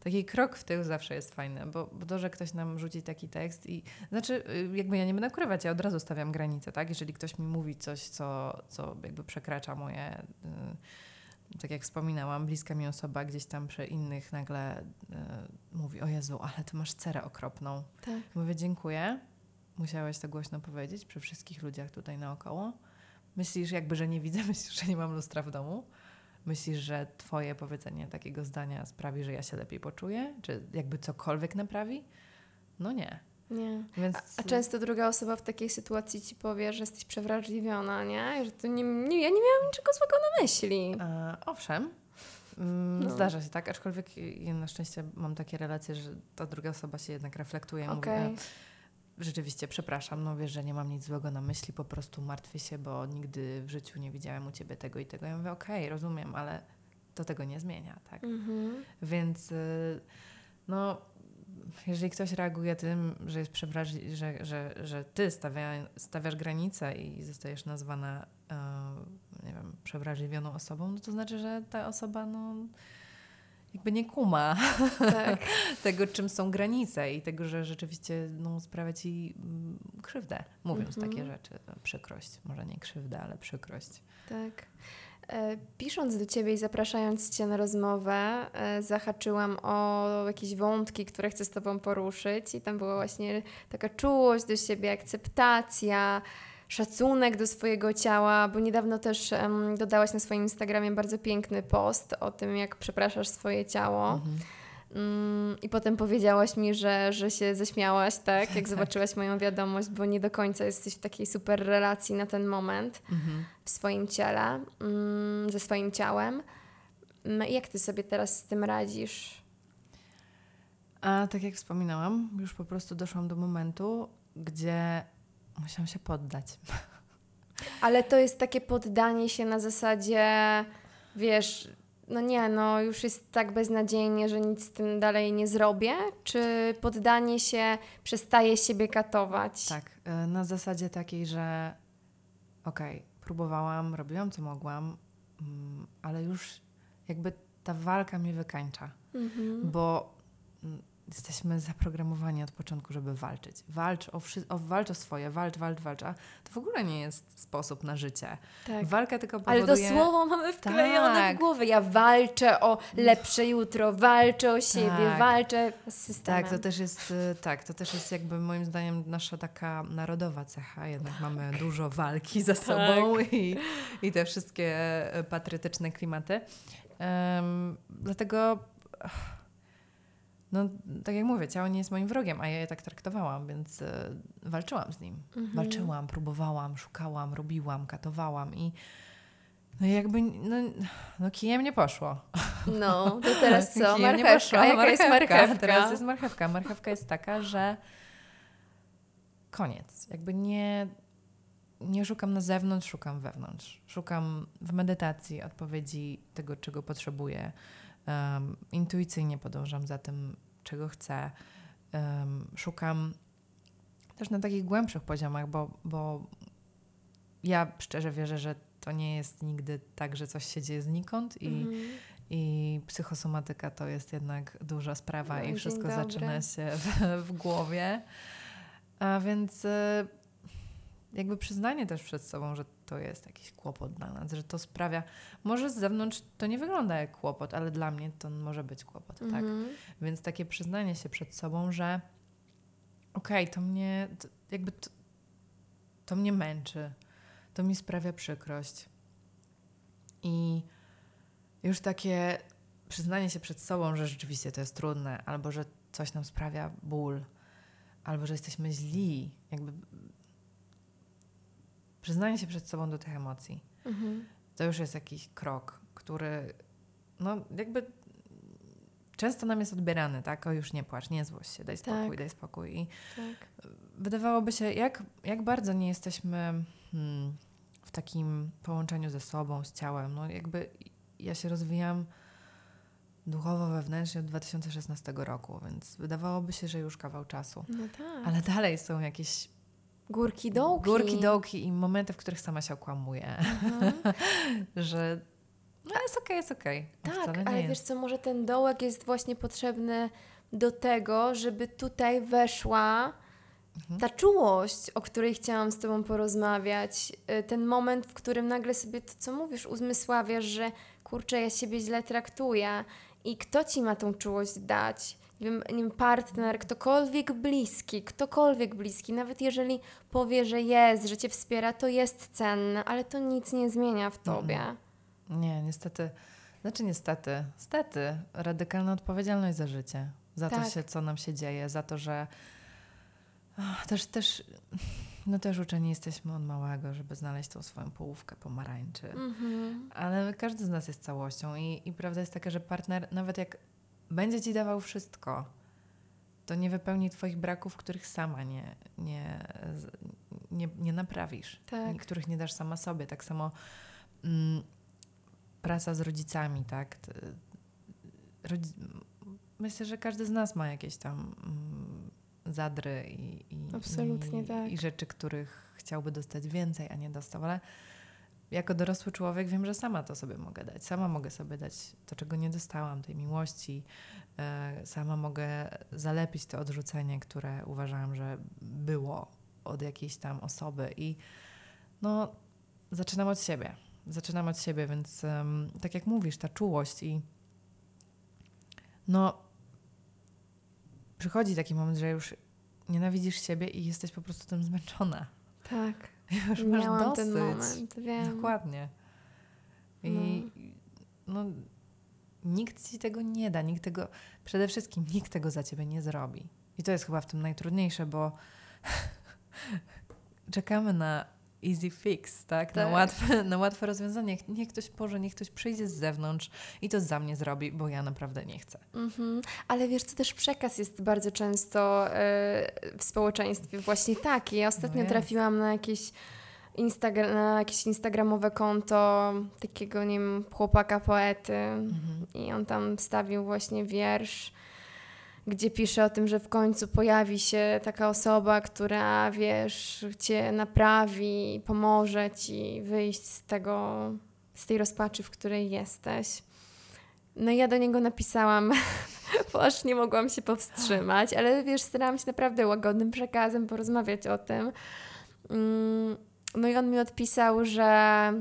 taki krok w tył zawsze jest fajny, bo, bo to, że ktoś nam rzuci taki tekst i znaczy, y, jakby ja nie będę ukrywać, ja od razu stawiam granice, tak? Jeżeli ktoś mi mówi coś, co, co jakby przekracza moje, y, tak jak wspominałam, bliska mi osoba gdzieś tam przy innych nagle y, mówi, o Jezu, ale ty masz cerę okropną. Tak. Mówię, dziękuję. Musiałeś to głośno powiedzieć przy wszystkich ludziach tutaj naokoło. Myślisz jakby, że nie widzę, [laughs] myślisz, że nie mam lustra w domu? Myślisz, że twoje powiedzenie takiego zdania sprawi, że ja się lepiej poczuję? Czy jakby cokolwiek naprawi? No nie. Nie. Więc A, a często druga osoba w takiej sytuacji ci powie, że jesteś przewrażliwiona, nie? Że to nie, nie, ja nie miałam niczego złego na myśli. E, owszem, mm, No. zdarza się tak, aczkolwiek ja na szczęście mam takie relacje, że ta druga osoba się jednak reflektuje. i mówi, e, rzeczywiście przepraszam, no wiesz, że nie mam nic złego na myśli, po prostu martwię się, bo nigdy w życiu nie widziałem u ciebie tego i tego. Ja mówię, okej, rozumiem, ale to tego nie zmienia, tak? Mhm. Więc y, no, jeżeli ktoś reaguje tym, że jest przewrażliwy, że, że, że ty stawia, stawiasz granice i zostajesz nazwana, y, nie wiem, przewrażliwioną osobą, no to znaczy, że ta osoba, no, jakby nie kuma Tak. [laughs] tego, czym są granice i tego, że rzeczywiście no, sprawia ci mm, krzywdę, mówiąc Mhm. takie rzeczy. Przykrość, może nie krzywdę, ale przykrość. Tak. E, Pisząc do Ciebie i zapraszając Cię na rozmowę, e, zahaczyłam o jakieś wątki, które chcę z Tobą poruszyć, i tam była właśnie taka czułość do siebie, akceptacja, szacunek do swojego ciała, bo niedawno też em, dodałaś na swoim Instagramie bardzo piękny post o tym, jak przepraszasz swoje ciało. Mhm. Mm, I potem powiedziałaś mi, że, że się zaśmiałaś, tak? Jak [laughs] zobaczyłaś moją wiadomość, bo nie do końca jesteś w takiej super relacji na ten moment Mhm. w swoim ciele, mm, ze swoim ciałem. Mm, Jak ty sobie teraz z tym radzisz? A tak jak wspominałam, już po prostu doszłam do momentu, gdzie musiałam się poddać. [laughs] Ale to jest takie poddanie się na zasadzie, wiesz, no nie, no już jest tak beznadziejnie, że nic z tym dalej nie zrobię? Czy poddanie się przestaje siebie katować? Tak, y, na zasadzie takiej, że okej, próbowałam, robiłam co mogłam, mm, ale już jakby ta walka mnie wykańcza, Mhm. bo mm, jesteśmy zaprogramowani od początku, żeby walczyć. Walcz o, wszy- o, walcz o swoje, walcz, walcz, walcz, a to w ogóle nie jest sposób na życie. Tak. Walka tylko Ale powoduje... to słowo mamy wklejone Tak. w głowę. Ja walczę o lepsze jutro, walczę o siebie, Tak. walczę z systemem. Tak, to też jest, y, tak, to też jest jakby moim zdaniem nasza taka narodowa cecha. Jednak mamy dużo walki za sobą i, i te wszystkie e, patriotyczne klimaty. Em, dlatego, no tak jak mówię, ciało nie jest moim wrogiem, a ja je tak traktowałam, więc e, walczyłam z nim. Mhm. Walczyłam, próbowałam, szukałam, robiłam, katowałam i no jakby, no, no kijem nie poszło. No, to teraz co? Kijem nie Marchewka. poszło. A jaka jest marchewka? Teraz jest marchewka. Marchewka jest taka, że koniec. Jakby nie, nie szukam na zewnątrz, szukam wewnątrz. Szukam w medytacji odpowiedzi tego, czego potrzebuję. Um, intuicyjnie podążam za tym, czego chcę. Szukam też na takich głębszych poziomach, bo, bo ja szczerze wierzę, że to nie jest nigdy tak, że coś się dzieje znikąd i, Mhm. i psychosomatyka to jest jednak duża sprawa No, i wszystko dobry. zaczyna się w, w głowie. A więc y, jakby przyznanie też przed sobą, że to jest jakiś kłopot dla nas, że to sprawia, może z zewnątrz to nie wygląda jak kłopot, ale dla mnie to może być kłopot, tak? Mhm. Więc takie przyznanie się przed sobą, że okej, to mnie to jakby to, to mnie męczy, to mi sprawia przykrość. I już takie przyznanie się przed sobą, że rzeczywiście to jest trudne, albo że coś nam sprawia ból, albo że jesteśmy źli, jakby przyznanie się przed sobą do tych emocji Mhm. to już jest jakiś krok, który no jakby często nam jest odbierany, tak? O już nie płacz, nie złość się, daj spokój, Tak. daj spokój. I Tak. wydawałoby się, jak, jak bardzo nie jesteśmy hmm, w takim połączeniu ze sobą, z ciałem. No jakby ja się rozwijam duchowo, wewnętrznie od 2016 roku, więc wydawałoby się, że już kawał czasu. No tak. Ale dalej są jakieś Górki, dołki. górki, dołki i momenty, w których sama się okłamuję, Mhm. [laughs] że no jest okej, jest okej. A Tak, wcale nie ale wiesz co, może ten dołek jest właśnie potrzebny do tego, żeby tutaj weszła Mhm. ta czułość, o której chciałam z Tobą porozmawiać. Y, Ten moment, w którym nagle sobie to, co mówisz, uzmysławiasz, że kurczę, ja siebie źle traktuję i kto Ci ma tą czułość dać? Nie wiem, nie wiem, partner, ktokolwiek bliski, ktokolwiek bliski, nawet jeżeli powie, że jest, że Cię wspiera, to jest cenne, ale to nic nie zmienia w Tobie. Nie, niestety. Znaczy niestety, stety, radykalna odpowiedzialność za życie, za to, Tak. się, co nam się dzieje, za to, że ach, też, też, no też uczeni jesteśmy od małego, żeby znaleźć tą swoją połówkę pomarańczy. Mhm. Ale każdy z nas jest całością i, i prawda jest taka, że partner, nawet jak będzie ci dawał wszystko, to nie wypełni Twoich braków, których sama nie, nie, nie, nie naprawisz, Tak. których nie dasz sama sobie. Tak samo mm, praca z rodzicami, tak? Rodzi- myślę, że każdy z nas ma jakieś tam mm, zadry i, i, Absolutnie i, tak. i rzeczy, których chciałby dostać więcej, a nie dostał, ale jako dorosły człowiek wiem, że sama to sobie mogę dać. Sama mogę sobie dać to, czego nie dostałam, tej miłości. E, Sama mogę zalepić to odrzucenie, które uważałam, że było od jakiejś tam osoby. I no, zaczynam od siebie. Zaczynam od siebie, więc em, tak jak mówisz, ta czułość i no, przychodzi taki moment, że już nienawidzisz siebie i jesteś po prostu tym zmęczona. Tak. Już masz Miałam dosyć. ten moment, wiem. Dokładnie. I no. nikt ci tego nie da, nikt tego, przede wszystkim nikt tego za ciebie nie zrobi. I to jest chyba w tym najtrudniejsze, bo [laughs] czekamy na easy fix, tak? Na, Tak. łatwe, [laughs] na łatwe rozwiązanie. Niech ktoś Boże, niech ktoś przyjdzie z zewnątrz i to za mnie zrobi, bo ja naprawdę nie chcę. Mhm. Ale wiesz, co też przekaz jest bardzo często e, w społeczeństwie właśnie taki. Ja ostatnio No trafiłam na jakieś, Instagra- na jakieś instagramowe konto takiego, nie wiem, chłopaka poety Mhm. i on tam wstawił właśnie wiersz, gdzie pisze o tym, że w końcu pojawi się taka osoba, która, wiesz, cię naprawi, pomoże ci wyjść z tego, z tej rozpaczy, w której jesteś. No ja do niego napisałam, [laughs] bo aż nie mogłam się powstrzymać, ale wiesz, starałam się naprawdę łagodnym przekazem porozmawiać o tym. Mm, No i on mi odpisał, że,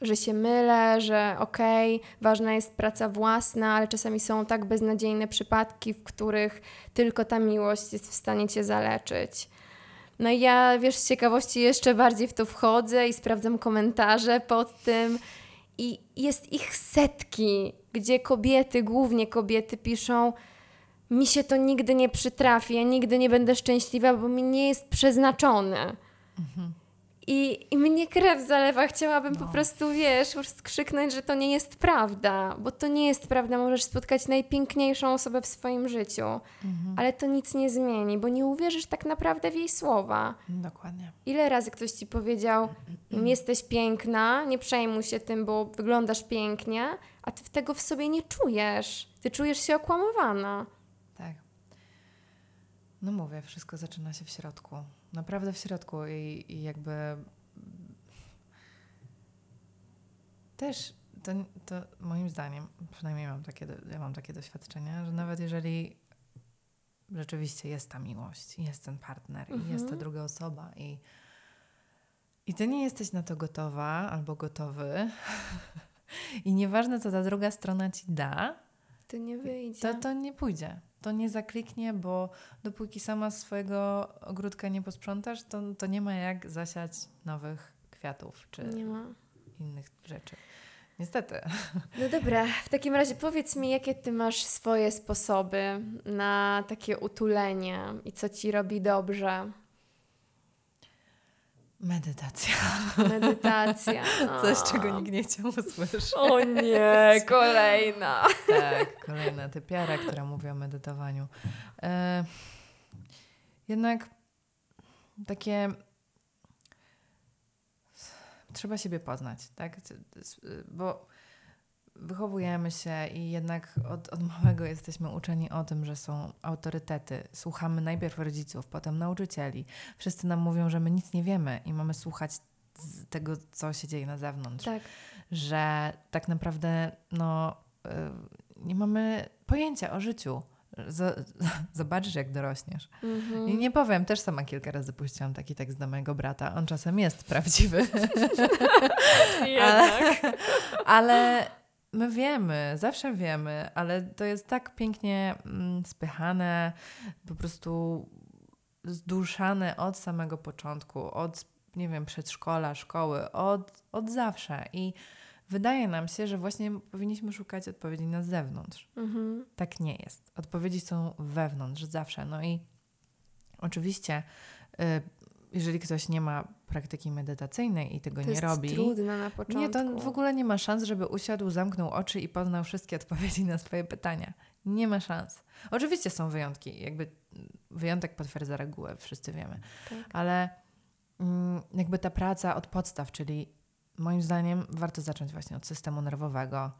że się mylę, że okej, ważna jest praca własna, ale czasami są tak beznadziejne przypadki, w których tylko ta miłość jest w stanie cię zaleczyć. No i ja, wiesz, z ciekawości jeszcze bardziej w to wchodzę i sprawdzam komentarze pod tym. I jest ich setki, gdzie kobiety, głównie kobiety, piszą: Mi się to nigdy nie przytrafi, ja nigdy nie będę szczęśliwa, bo mi nie jest przeznaczone. I, I mnie krew zalewa, chciałabym po No. prostu, wiesz, już skrzyknąć, że to nie jest prawda, bo to nie jest prawda. Możesz spotkać najpiękniejszą osobę w swoim życiu, ale to nic nie zmieni, bo nie uwierzysz tak naprawdę w jej słowa. Dokładnie. Ile razy ktoś ci powiedział, jesteś piękna, nie przejmuj się tym, bo wyglądasz pięknie, a ty tego w sobie nie czujesz. Ty czujesz się okłamowana. Tak. No mówię, wszystko zaczyna się w środku. Naprawdę w środku i, i jakby też to, to moim zdaniem, przynajmniej mam takie, ja mam takie doświadczenia, że nawet jeżeli rzeczywiście jest ta miłość, jest ten partner i jest ta druga osoba i, i ty nie jesteś na to gotowa albo gotowy [laughs] i nieważne co ta druga strona ci da, To nie wyjdzie. to, to nie pójdzie. To nie zakliknie, bo dopóki sama swojego ogródka nie posprzątasz, to, to nie ma jak zasiać nowych kwiatów czy innych rzeczy. Niestety. No dobra, w takim razie powiedz mi, jakie ty masz swoje sposoby na takie utulenie i co ci robi dobrze? Medytacja. Medytacja. [laughs] Coś, O. czego nikt nie chciał usłyszeć. O nie, [laughs] kolejna. Tak, kolejna typiara, która mówi o medytowaniu. E, jednak takie trzeba siebie poznać, tak? Bo wychowujemy się i jednak od, od małego jesteśmy uczeni o tym, że są autorytety. Słuchamy najpierw rodziców, potem nauczycieli. Wszyscy nam mówią, że my nic nie wiemy i mamy słuchać tego, co się dzieje na zewnątrz Tak. że tak naprawdę no, y, nie mamy pojęcia o życiu. [laughs] Zobaczysz, jak dorośniesz. Mhm. I nie powiem, też sama kilka razy puściłam taki tekst do mojego brata. On czasem jest prawdziwy, [laughs] [laughs] Jednak. ale my wiemy, zawsze wiemy, ale to jest tak pięknie mm, spychane, po prostu zduszane od samego początku, od, nie wiem, przedszkola, szkoły, od, od zawsze. I wydaje nam się, że właśnie powinniśmy szukać odpowiedzi na zewnątrz. Mhm. Tak nie jest. Odpowiedzi są wewnątrz zawsze. No i oczywiście, y, jeżeli ktoś nie ma praktyki medytacyjnej i tego To nie jest robi, trudne na początku. nie, to w ogóle nie ma szans, żeby usiadł, zamknął oczy i poznał wszystkie [laughs] odpowiedzi na swoje pytania. Nie ma szans. Oczywiście są wyjątki, jakby wyjątek potwierdza regułę, wszyscy wiemy. Tak. Ale mm, jakby ta praca od podstaw, czyli moim zdaniem warto zacząć właśnie od systemu nerwowego,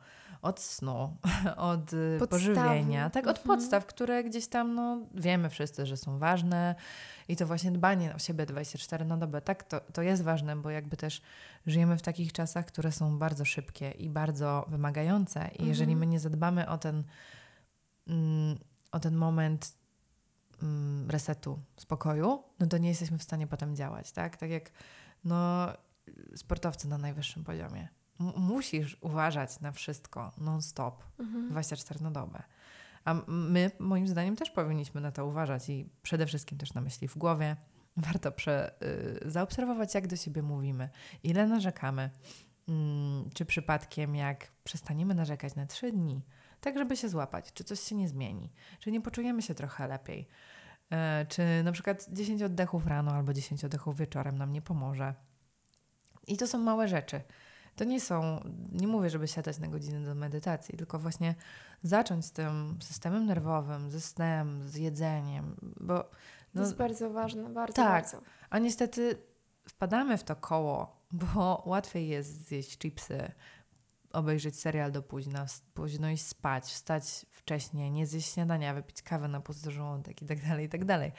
od snu, [laughs] od y, Podstawy. pożywienia, tak, od Mhm. podstaw, które gdzieś tam, no wiemy wszyscy, że są ważne i to właśnie dbanie o siebie 24 na dobę, tak, to, to jest ważne, bo jakby też żyjemy w takich czasach, które są bardzo szybkie i bardzo wymagające i jeżeli Mhm. my nie zadbamy o ten, mm, o ten moment mm, resetu, spokoju, no to nie jesteśmy w stanie potem działać, tak? Tak jak no, sportowcy na najwyższym poziomie. M- musisz uważać na wszystko non-stop, Mhm. 24 na dobę. A my, moim zdaniem, też powinniśmy na to uważać i przede wszystkim też na myśli w głowie. Warto prze, y, zaobserwować, jak do siebie mówimy, ile narzekamy, mm, czy przypadkiem, jak przestaniemy narzekać na trzy dni, tak żeby się złapać, czy coś się nie zmieni, czy nie poczujemy się trochę lepiej, e, czy na przykład 10 oddechów rano albo 10 oddechów wieczorem nam nie pomoże. I to są małe rzeczy. To nie są, nie mówię, żeby siadać na godzinę do medytacji, tylko właśnie zacząć z tym systemem nerwowym, ze snem, z jedzeniem, bo To no, jest bardzo ważne, bardzo, tak. bardzo. a niestety wpadamy w to koło, bo [laughs] łatwiej jest zjeść chipsy, obejrzeć serial do późna, późno iść spać, wstać wcześniej, nie zjeść śniadania, wypić kawę na pusty żołądek i tak dalej, i tak dalej.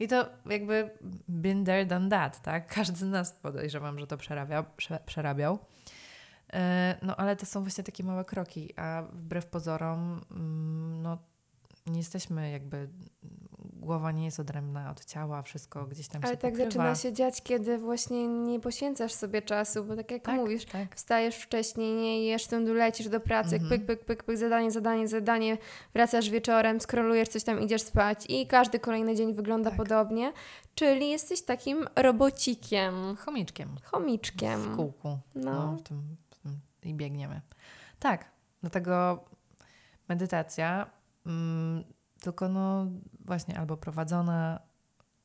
I to jakby been there, done that, tak? Każdy z nas podejrzewam, że to przerabiał. Prze, przerabiał. E, No ale to są właśnie takie małe kroki, a wbrew pozorom, mm, no nie jesteśmy jakby, głowa nie jest odrębna od ciała, wszystko gdzieś tam Ale się tak pokrywa. zaczyna się dziać, kiedy właśnie nie poświęcasz sobie czasu, bo tak jak Tak, mówisz, tak. wstajesz wcześniej, nie jesz, tym lecisz do pracy, Mhm. pyk, pyk, pyk, pyk, zadanie, zadanie, zadanie, wracasz wieczorem, skrolujesz coś tam, idziesz spać i każdy kolejny dzień wygląda Tak. podobnie, czyli jesteś takim robocikiem, Chomiczkiem chomiczkiem. w kółku. No. No, w tym, w tym i biegniemy. Tak, dlatego medytacja, mm, tylko no właśnie albo prowadzona,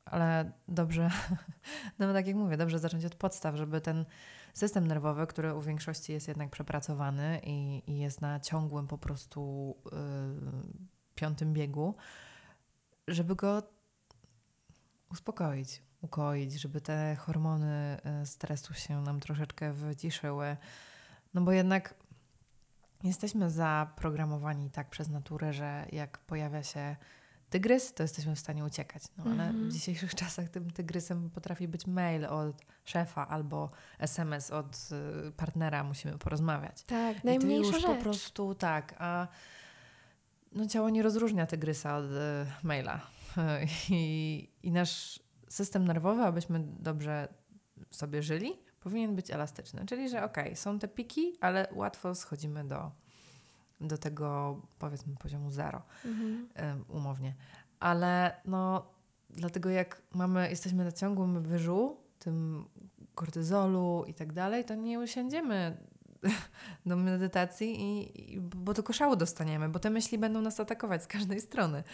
ale dobrze, [laughs] no tak jak mówię, dobrze zacząć od podstaw, żeby ten system nerwowy, który u większości jest jednak przepracowany i, i jest na ciągłym po prostu y, piątym biegu, żeby go uspokoić, ukoić, żeby te hormony y, stresu się nam troszeczkę wyciszyły. No bo jednak jesteśmy zaprogramowani tak przez naturę, że jak pojawia się tygrys, to jesteśmy w stanie uciekać. No ale Mhm. w dzisiejszych [laughs] czasach tym tygrysem potrafi być mail od szefa albo SMS od y, partnera, musimy porozmawiać. Tak, I najmniejsza już rzecz. po prostu tak, a no ciało nie rozróżnia tygrysa od y, maila. [laughs] I, I nasz system nerwowy, abyśmy dobrze sobie żyli, powinien być elastyczny. Czyli, że okej, są te piki, ale łatwo schodzimy do, do tego powiedzmy poziomu zero Mhm. umownie. Ale no, dlatego jak mamy, jesteśmy na ciągłym wyżu, tym kortyzolu i tak dalej, to nie usiądziemy [laughs] do medytacji, i, i, bo tylko szału dostaniemy, bo te myśli będą nas atakować z każdej strony.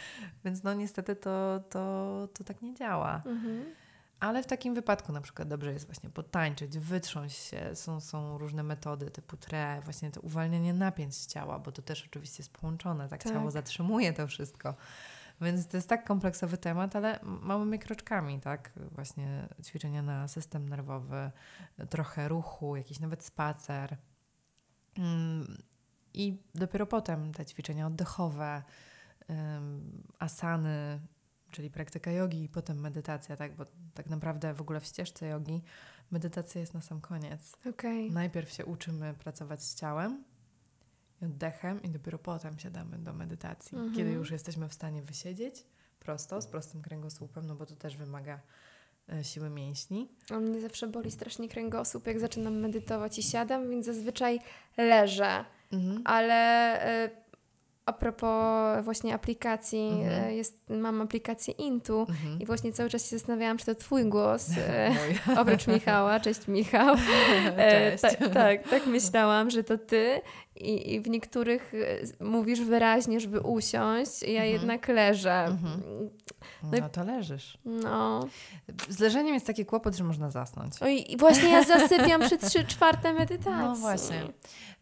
Więc no niestety to, to, to tak nie działa. Mhm. Ale w takim wypadku na przykład dobrze jest właśnie potańczyć, wytrząść się. Są, są różne metody typu tre, właśnie to uwalnianie napięć z ciała, bo to też oczywiście jest połączone, tak, Tak. ciało zatrzymuje to wszystko. Więc to jest tak kompleksowy temat, ale małymi kroczkami, tak? Właśnie ćwiczenia na system nerwowy, trochę ruchu, jakiś nawet spacer. Mm, I dopiero potem te ćwiczenia oddechowe, asany, czyli praktyka jogi i potem medytacja, tak? Bo tak naprawdę w ogóle w ścieżce jogi medytacja jest na sam koniec. Okej. Najpierw się uczymy pracować z ciałem i oddechem i dopiero potem siadamy do medytacji. Mhm. Kiedy już jesteśmy w stanie wysiedzieć prosto, z prostym kręgosłupem, no bo to też wymaga e, siły mięśni. A mnie zawsze boli strasznie kręgosłup, jak zaczynam medytować i siadam, więc zazwyczaj leżę. Mhm. ale y, a propos właśnie aplikacji, Mhm. e, jest, mam aplikację Intu Mhm. i właśnie cały czas się zastanawiałam, czy to twój głos, e, [laughs] oprócz Michała, cześć Michał. [laughs] E, Cześć. tak, tak, tak myślałam, że to ty i, i w niektórych mówisz wyraźnie, żeby usiąść, ja Mhm. jednak leżę. No No to leżysz. No. Z leżeniem jest taki kłopot, że można zasnąć. Oj, i właśnie ja [laughs] zasypiam przy trzy czwarte medytacji. No właśnie.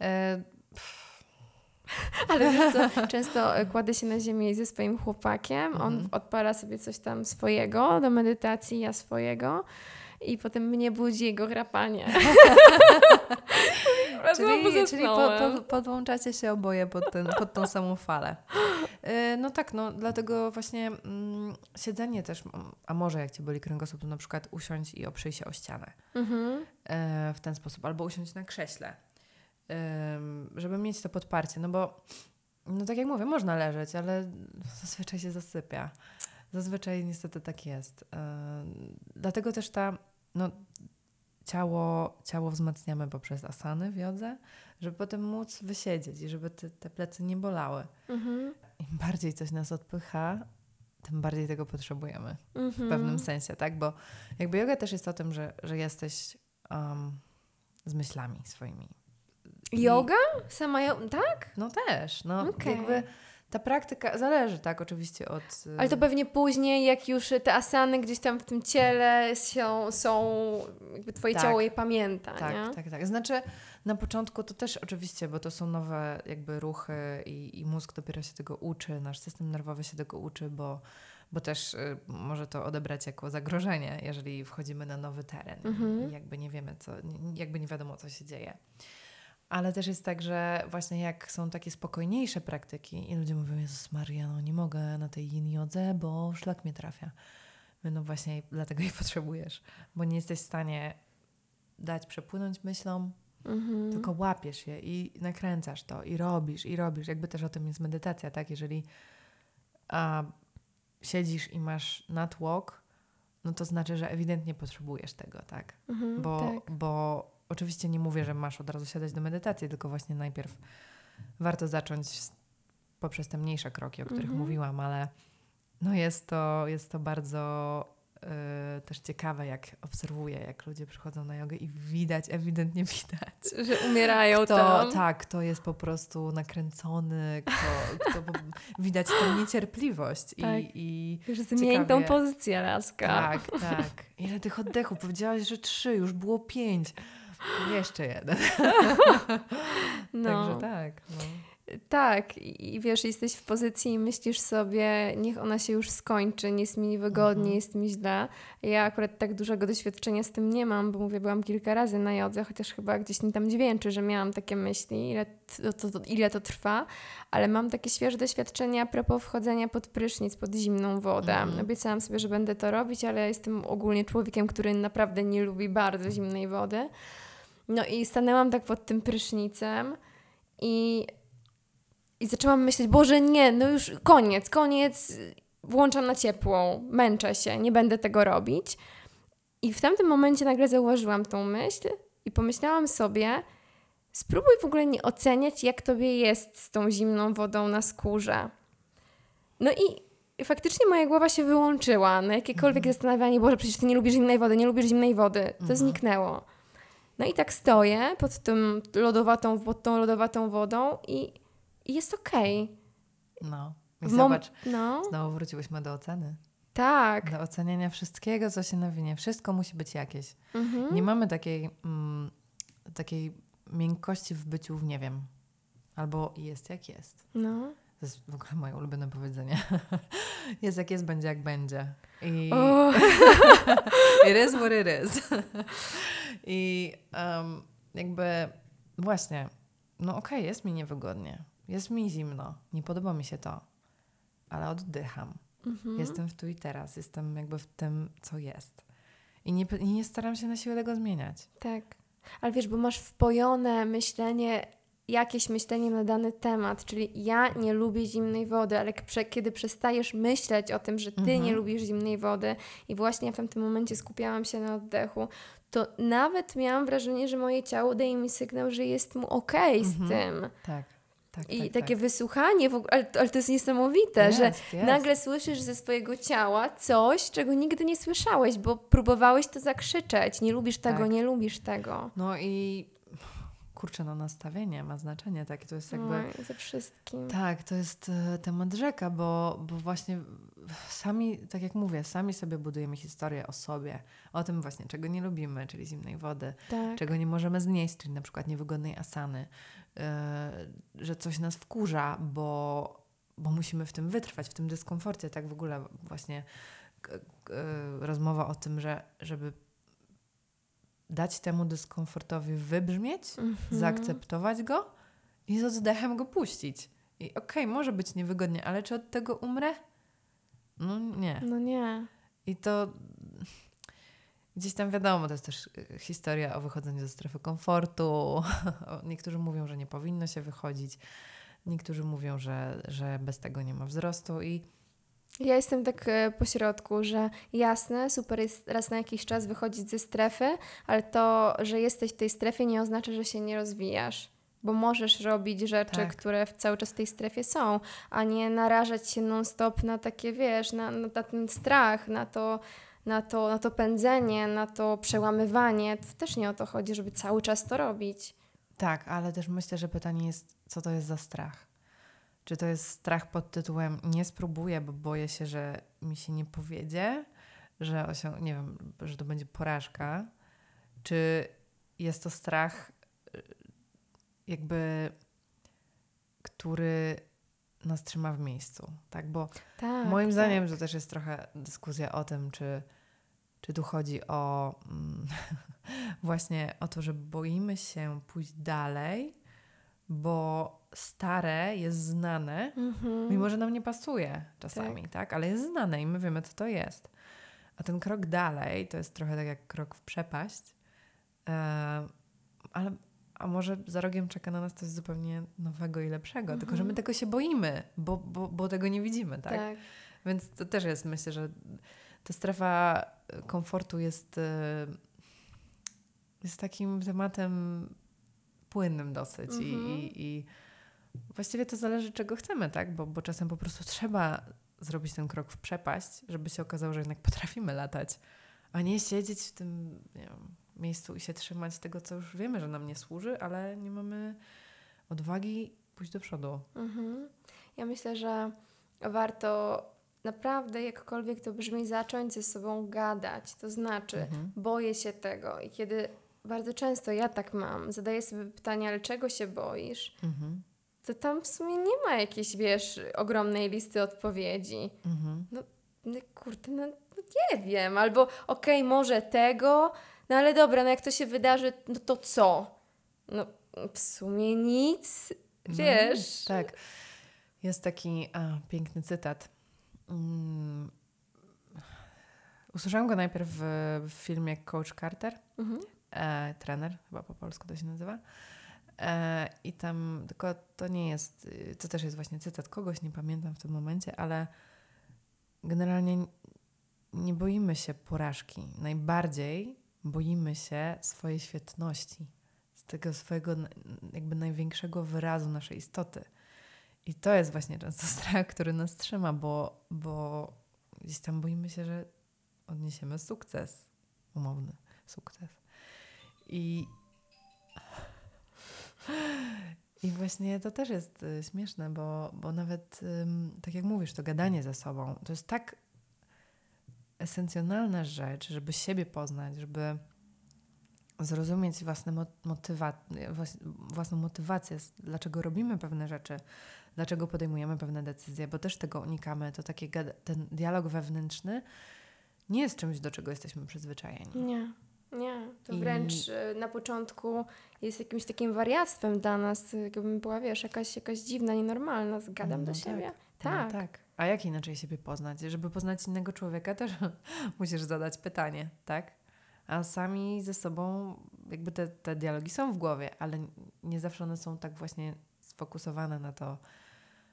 E, [laughs] Ale wiesz co, często e, kładę się na ziemię ze swoim chłopakiem, on Mhm. odpala sobie coś tam swojego do medytacji, ja swojego i potem mnie budzi jego chrapanie. [laughs] czyli czyli po, po, podłączacie się oboje pod, ten, pod tą samą falę. E, No tak, no dlatego właśnie mm, siedzenie też, a może jak Cię boli kręgosłup, to na przykład usiądź i oprzyj się o ścianę Mhm. e, w ten sposób, albo usiądź na krześle, żeby mieć to podparcie, no bo no tak jak mówię, można leżeć, ale zazwyczaj się zasypia. Zazwyczaj niestety tak jest. E, Dlatego też ta, no, ciało, ciało wzmacniamy poprzez asany w jodze, żeby potem móc wysiedzieć i żeby te, te plecy nie bolały. Mhm. Im bardziej coś nas odpycha, tym bardziej tego potrzebujemy Mhm. w pewnym sensie, tak? Bo jakby yoga też jest o tym, że, że jesteś um, z myślami swoimi. Yoga? Sama jo- tak? No też, no Okej. jakby ta praktyka zależy, tak, oczywiście od... y, Ale to pewnie później, jak już te asany gdzieś tam w tym ciele są, są jakby twoje Tak. ciało je pamięta, Tak, nie? tak, tak. Znaczy na początku to też oczywiście, bo to są nowe jakby ruchy i, i mózg dopiero się tego uczy, nasz system nerwowy się tego uczy, bo, bo też y, może to odebrać jako zagrożenie, jeżeli wchodzimy na nowy teren Mhm. i jakby nie wiemy, co, jakby nie wiadomo, co się dzieje. Ale też jest tak, że właśnie jak są takie spokojniejsze praktyki i ludzie mówią, Jezus Maria, no nie mogę na tej yin jodze, bo szlak mnie trafia. No właśnie dlatego jej [laughs] potrzebujesz, bo nie jesteś w stanie dać przepłynąć myślom, Mhm. tylko łapiesz je i nakręcasz to i robisz, i robisz. Jakby też o tym jest medytacja, tak? Jeżeli a, siedzisz i masz natłok, no to znaczy, że ewidentnie potrzebujesz tego, tak? Mhm, Bo, tak. bo oczywiście nie mówię, że masz od razu siadać do medytacji, tylko właśnie najpierw warto zacząć poprzez te mniejsze kroki, o których Mhm. mówiłam, ale no jest to, jest to bardzo y, też ciekawe, jak obserwuję, jak ludzie przychodzą na jogę i widać, ewidentnie widać. [laughs] Że umierają Kto, tam. tak, kto jest po prostu nakręcony, kto, kto po, widać tę niecierpliwość Tak. i, i Już zmień tą ciekawie. pozycję, laska. tak, tak. Ile tych oddechów? Powiedziałaś, że trzy, już było pięć. Jeszcze jeden. [laughs] No. Także tak. No. Tak, i wiesz, jesteś w pozycji i myślisz sobie, niech ona się już skończy, nie jest mi wygodnie, Mhm. jest mi źle. Ja akurat tak dużego doświadczenia z tym nie mam, bo mówię, byłam kilka razy na jodze, chociaż chyba gdzieś mi tam dźwięczy, że miałam takie myśli, ile to, to, to, ile to trwa, ale mam takie świeże doświadczenia a propos wchodzenia pod prysznic, pod zimną wodę. Mhm. Obiecałam sobie, że będę to robić, ale ja jestem ogólnie człowiekiem, który naprawdę nie lubi bardzo zimnej wody. No i stanęłam tak pod tym prysznicem i i zaczęłam myśleć, Boże, nie, no już koniec, koniec, włączam na ciepłą, męczę się, nie będę tego robić. I w tamtym momencie nagle zauważyłam tą myśl i pomyślałam sobie, spróbuj w ogóle nie oceniać, jak tobie jest z tą zimną wodą na skórze. No i faktycznie moja głowa się wyłączyła na jakiekolwiek zastanawianie, Boże, przecież ty nie lubisz zimnej wody, nie lubisz zimnej wody. To Mhm. zniknęło. No i tak stoję pod, tym lodowatą, pod tą lodowatą wodą i, i jest okej. no. I mom- zobacz, No, znowu wróciłyśmy do oceny. tak. Do oceniania wszystkiego, co się nawinie. Wszystko musi być jakieś. Mhm. Nie mamy takiej, mm, takiej miękkości w byciu w nie wiem. Albo jest jak jest. No. To jest w ogóle moje ulubione powiedzenie. [laughs] jest jak jest, będzie jak będzie. I O, [laughs] it is what it is. [laughs] I um, jakby właśnie, no okej, jest mi niewygodnie. Jest mi zimno. Nie podoba mi się to. Ale oddycham. mhm. Jestem w tu i teraz. Jestem jakby w tym, co jest. I nie, i nie staram się na siłę tego zmieniać. Tak. Ale wiesz, bo masz wpojone myślenie, jakieś myślenie na dany temat, czyli ja nie lubię zimnej wody, ale kiedy przestajesz myśleć o tym, że ty Mhm. nie lubisz zimnej wody i właśnie w tamtym momencie skupiałam się na oddechu, to nawet miałam wrażenie, że moje ciało daje mi sygnał, że jest mu okej z Mhm. tym. Tak. Tak, I tak, takie tak. wysłuchanie, w ogóle, ale, ale to jest niesamowite, że Jest, jest. nagle słyszysz ze swojego ciała coś, czego nigdy nie słyszałeś, bo próbowałeś to zakrzyczeć. Nie lubisz tego, Tak. nie lubisz tego. No i kurczę, no nastawienie ma znaczenie takie, to jest jakby... No, ze wszystkim. Tak, to jest e, temat rzeka, bo, bo właśnie sami, tak jak mówię, sami sobie budujemy historię o sobie, o tym właśnie, czego nie lubimy, czyli zimnej wody, Tak. czego nie możemy znieść, czyli na przykład niewygodnej asany, e, że coś nas wkurza, bo, bo musimy w tym wytrwać, w tym dyskomforcie, tak w ogóle właśnie e, rozmowa o tym, że żeby dać temu dyskomfortowi wybrzmieć, Mhm. zaakceptować go i z oddechem go puścić. I okej, może być niewygodnie, ale czy od tego umrę? No nie. No nie. I to gdzieś tam wiadomo, to jest też y, historia o wychodzeniu ze strefy komfortu. [laughs] Niektórzy mówią, że nie powinno się wychodzić. Niektórzy mówią, że, że bez tego nie ma wzrostu i Ja jestem tak e, po środku, że jasne, super jest raz na jakiś czas wychodzić ze strefy, ale to, że jesteś w tej strefie nie oznacza, że się nie rozwijasz. Bo możesz robić rzeczy, Tak. które w cały czas w tej strefie są, a nie narażać się non-stop na takie, wiesz, na, na, na ten strach, na to, na, to, na to pędzenie, na to przełamywanie. To też nie o to chodzi, żeby cały czas to robić. tak, ale też myślę, że pytanie jest, co to jest za strach? Czy to jest strach pod tytułem nie spróbuję, bo boję się, że mi się nie powiedzie, że osią- nie wiem, że to będzie porażka? Czy jest to strach y, jakby, który nas trzyma w miejscu, tak? Bo Tak. moim tak. zdaniem to też jest trochę dyskusja o tym, czy, czy tu chodzi o mm, [laughs] właśnie o to, że boimy się pójść dalej, bo stare jest znane, Mhm. mimo że nam nie pasuje czasami, tak? Ale jest znane i my wiemy, co to jest. A ten krok dalej to jest trochę tak jak krok w przepaść, e, ale a może za rogiem czeka na nas coś zupełnie nowego i lepszego, tylko że my Mhm. tego się boimy, bo, bo, bo tego nie widzimy, tak? tak. Więc to też jest, myślę, że ta strefa komfortu jest, e, jest takim tematem płynnym dosyć i, Mhm. i, i właściwie to zależy, czego chcemy, tak? Bo, bo czasem po prostu trzeba zrobić ten krok w przepaść, żeby się okazało, że jednak potrafimy latać, a nie siedzieć w tym wiem, miejscu i się trzymać tego, co już wiemy, że nam nie służy, ale nie mamy odwagi pójść do przodu. Mhm. Ja myślę, że warto naprawdę, jakkolwiek to brzmi, zacząć ze sobą gadać. To znaczy, Mhm. boję się tego. I kiedy bardzo często ja tak mam, zadaję sobie pytanie, ale czego się boisz? Mhm. To tam w sumie nie ma jakiejś, wiesz, ogromnej listy odpowiedzi. Mhm. No kurde, no, no nie wiem. Albo okej, może tego, no ale dobra, no jak to się wydarzy, no to co? No w sumie nic. No, Wiesz? tak. Jest taki a, piękny cytat. Mm. Usłyszałam go najpierw w, w filmie Coach Carter, Mhm. e, trener, chyba po polsku to się nazywa. E, I tam, tylko to nie jest, y, to też jest właśnie cytat kogoś, nie pamiętam w tym momencie, ale generalnie nie boimy się porażki. Najbardziej boimy się swojej świetności, z tego swojego jakby największego wyrazu naszej istoty. I to jest właśnie często [laughs] strach, który nas trzyma, bo, bo gdzieś tam boimy się, że odniesiemy sukces, umowny sukces. I, i właśnie to też jest y, śmieszne, bo, bo nawet tak jak mówisz, to gadanie ze sobą to jest tak esencjonalna rzecz, żeby siebie poznać, żeby zrozumieć własne mo- motywa- włas- własną motywację, dlaczego robimy pewne rzeczy, dlaczego podejmujemy pewne decyzje, bo też tego unikamy. To taki ten dialog wewnętrzny nie jest czymś, do czego jesteśmy przyzwyczajeni. Nie, nie. To wręcz y, na początku jest jakimś takim wariactwem dla nas, y, jakbym była, wiesz, jakaś, jakaś dziwna, nienormalna. Zgadam No do tak. siebie. No Tak. tak. A jak inaczej siebie poznać? Żeby poznać innego człowieka, też [laughs] musisz zadać pytanie, tak? A sami ze sobą, jakby te, te dialogi są w głowie, ale nie zawsze one są tak właśnie sfokusowane na to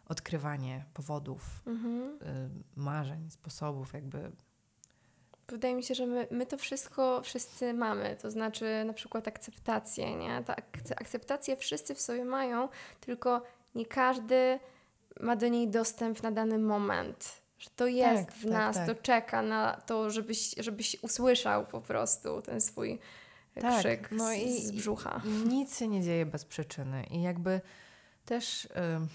odkrywanie powodów, Mhm. y, marzeń, sposobów, jakby. Wydaje mi się, że my, my to wszystko wszyscy mamy, to znaczy na przykład akceptację, nie? Ta ak- akceptację wszyscy w sobie mają, tylko nie każdy ma do niej dostęp na dany moment. Że to jest Tak, w tak, nas, tak. to czeka na to, żebyś, żebyś usłyszał po prostu ten swój Tak, krzyk no z, i- z brzucha. I nic się nie dzieje bez przyczyny. I jakby też ym,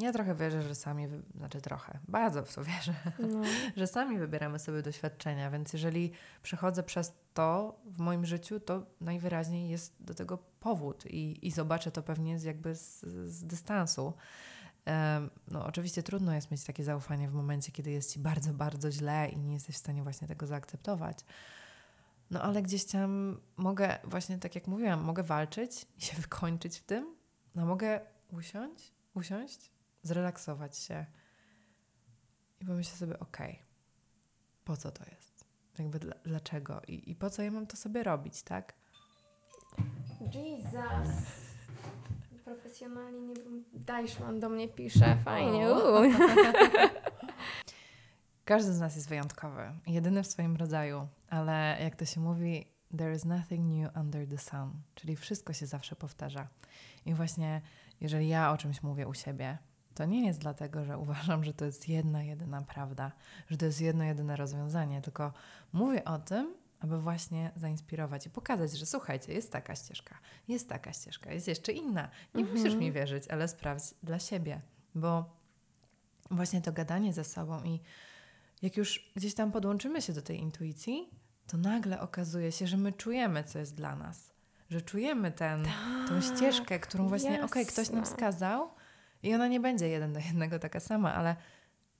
ja trochę wierzę, że sami, znaczy trochę, bardzo w to [laughs] wierzę, No. że sami wybieramy sobie doświadczenia, więc jeżeli przechodzę przez to w moim życiu, to najwyraźniej jest do tego powód i, i zobaczę to pewnie z, jakby z, z dystansu. Em, No, oczywiście trudno jest mieć takie zaufanie w momencie, kiedy jest ci bardzo, bardzo źle i nie jesteś w stanie właśnie tego zaakceptować. No ale gdzieś tam mogę, właśnie tak jak mówiłam, mogę walczyć i się [laughs] wykończyć w tym, no mogę usiąść, usiąść, zrelaksować się i pomyśleć sobie, okej, po co to jest? Jakby dla, dlaczego? I, I po co ja mam to sobie robić, tak? Jesus. Profesjonalnie nie wiem. Dajszman do mnie pisze, fajnie. [laughs] Każdy z nas jest wyjątkowy, jedyny w swoim rodzaju, ale jak to się mówi, there is nothing new under the sun, czyli wszystko się zawsze powtarza. I właśnie jeżeli ja o czymś mówię u siebie, to nie jest dlatego, że uważam, że to jest jedna, jedyna prawda, że to jest jedno, jedyne rozwiązanie, tylko mówię o tym, aby właśnie zainspirować i pokazać, że słuchajcie, jest taka ścieżka, jest taka ścieżka, jest jeszcze inna. Nie Mhm. musisz mi wierzyć, ale sprawdź dla siebie, bo właśnie to gadanie ze sobą i jak już gdzieś tam podłączymy się do tej intuicji, to nagle okazuje się, że my czujemy, co jest dla nas. Że czujemy ten, tą ścieżkę, którą właśnie, okej, ktoś nam wskazał i ona nie będzie jeden do jednego taka sama, ale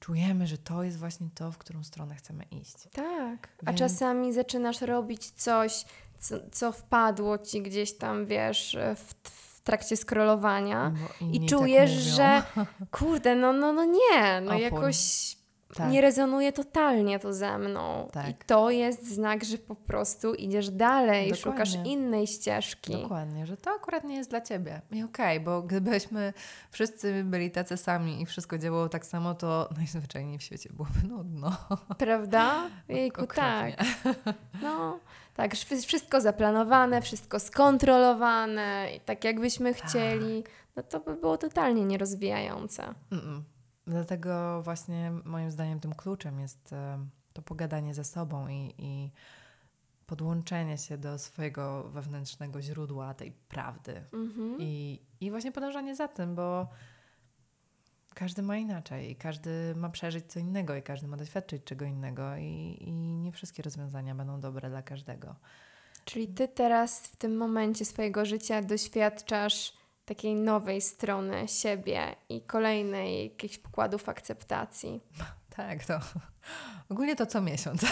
czujemy, że to jest właśnie to, w którą stronę chcemy iść. Tak. A Więc- czasami zaczynasz robić coś, co, co wpadło ci gdzieś tam, wiesz, w, w trakcie scrollowania. I inni czujesz, tak że [laughs] kurde, no, no, no nie, no Opór. jakoś Tak. nie rezonuje totalnie to ze mną. Tak. I to jest znak, że po prostu idziesz dalej, Dokładnie. szukasz innej ścieżki. Dokładnie, że to akurat nie jest dla ciebie. I okej, bo gdybyśmy wszyscy byli tacy sami i wszystko działało tak samo, to [laughs] najzwyczajniej w świecie byłoby nudno. Prawda? [laughs] Jejku, Okropnie. tak. [laughs] No, tak, wszy- wszystko zaplanowane, wszystko skontrolowane, i tak jakbyśmy Tak. chcieli, no to by było totalnie nierozwijające. Mm-mm. Dlatego właśnie moim zdaniem tym kluczem jest e, to pogadanie ze sobą i, i podłączenie się do swojego wewnętrznego źródła tej prawdy. Mhm. I, I właśnie podążanie za tym, bo każdy ma inaczej i każdy ma przeżyć co innego i każdy ma doświadczyć czego innego i, i nie wszystkie rozwiązania będą dobre dla każdego. Czyli ty teraz w tym momencie swojego życia doświadczasz takiej nowej strony siebie i kolejnej jakichś pokładów akceptacji. [laughs] Tak, to [laughs] ogólnie to co miesiąc.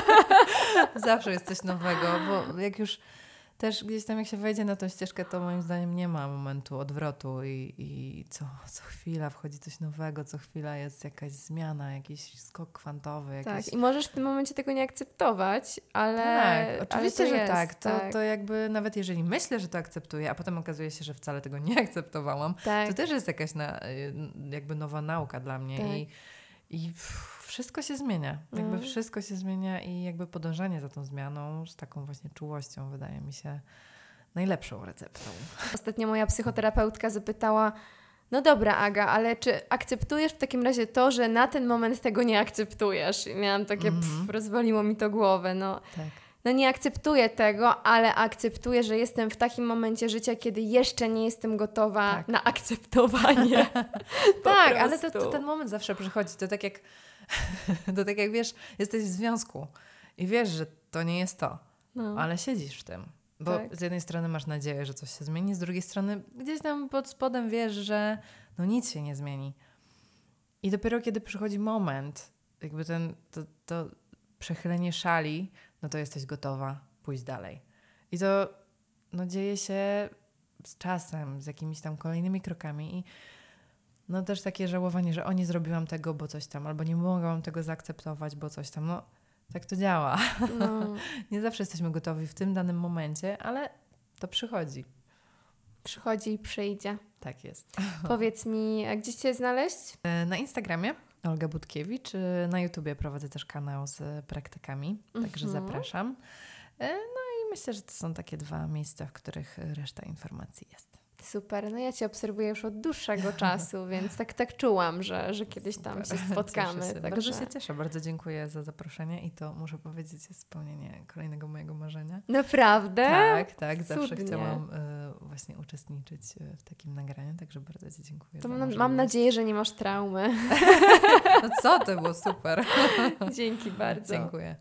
[laughs] Zawsze jest coś nowego, bo jak już też gdzieś tam jak się wejdzie na tą ścieżkę, to moim zdaniem nie ma momentu odwrotu i, i co, co chwila wchodzi coś nowego, co chwila jest jakaś zmiana, jakiś skok kwantowy. Jakiś... Tak, i możesz w tym momencie tego nie akceptować, ale. Tak, oczywiście, ale że jest, tak. To, to jakby nawet jeżeli myślę, że to akceptuję, a potem okazuje się, że wcale tego nie [laughs] akceptowałam, tak. to też jest jakaś na, jakby nowa nauka dla mnie Tak. i, i pff, wszystko się zmienia. Jakby Mm. wszystko się zmienia i jakby podążanie za tą zmianą z taką właśnie czułością wydaje mi się najlepszą receptą. Ostatnio moja psychoterapeutka zapytała: No dobra, Aga, ale czy akceptujesz w takim razie to, że na ten moment tego nie akceptujesz? I miałam takie, Mhm. pff, rozwaliło mi to głowę. No, Tak. no nie akceptuję tego, ale akceptuję, że jestem w takim momencie życia, kiedy jeszcze nie jestem gotowa Tak. na akceptowanie. [laughs] Tak, ale to, to, ten moment zawsze przychodzi. To tak jak, [laughs] to tak jak wiesz, jesteś w związku i wiesz, że to nie jest to. No. ale siedzisz w tym. Bo Tak. z jednej strony masz nadzieję, że coś się zmieni, z drugiej strony gdzieś tam pod spodem wiesz, że no nic się nie zmieni. I dopiero kiedy przychodzi moment, jakby ten, to, to przechylenie szali, no to jesteś gotowa pójść dalej. I to no, dzieje się z czasem, z jakimiś tam kolejnymi krokami i no też takie żałowanie, że o nie zrobiłam tego, bo coś tam, albo nie mogłam tego zaakceptować, bo coś tam. No tak to działa. No. [laughs] Nie zawsze jesteśmy gotowi w tym danym momencie, ale to przychodzi. Przychodzi i przyjdzie. Tak jest. [laughs] Powiedz mi, gdzie Cię znaleźć? E, Na Instagramie Olga Budkiewicz, e, na YouTubie prowadzę też kanał z praktykami, także Mhm. zapraszam. E, No i myślę, że to są takie dwa miejsca, w których reszta informacji jest. Super, no ja Cię obserwuję już od dłuższego [laughs] czasu, więc tak, tak czułam, że, że kiedyś tam Super. się spotkamy. Się. Także... Bardzo się cieszę, bardzo dziękuję za zaproszenie i to muszę powiedzieć jest spełnienie kolejnego mojego marzenia. Naprawdę? Tak, tak, zawsze Cudnie. chciałam y, właśnie uczestniczyć y, w takim nagraniu, także bardzo Ci dziękuję. To mam, mam nadzieję, że nie masz traumy. [laughs] No co, to było super. [laughs] Dzięki bardzo. Dziękuję.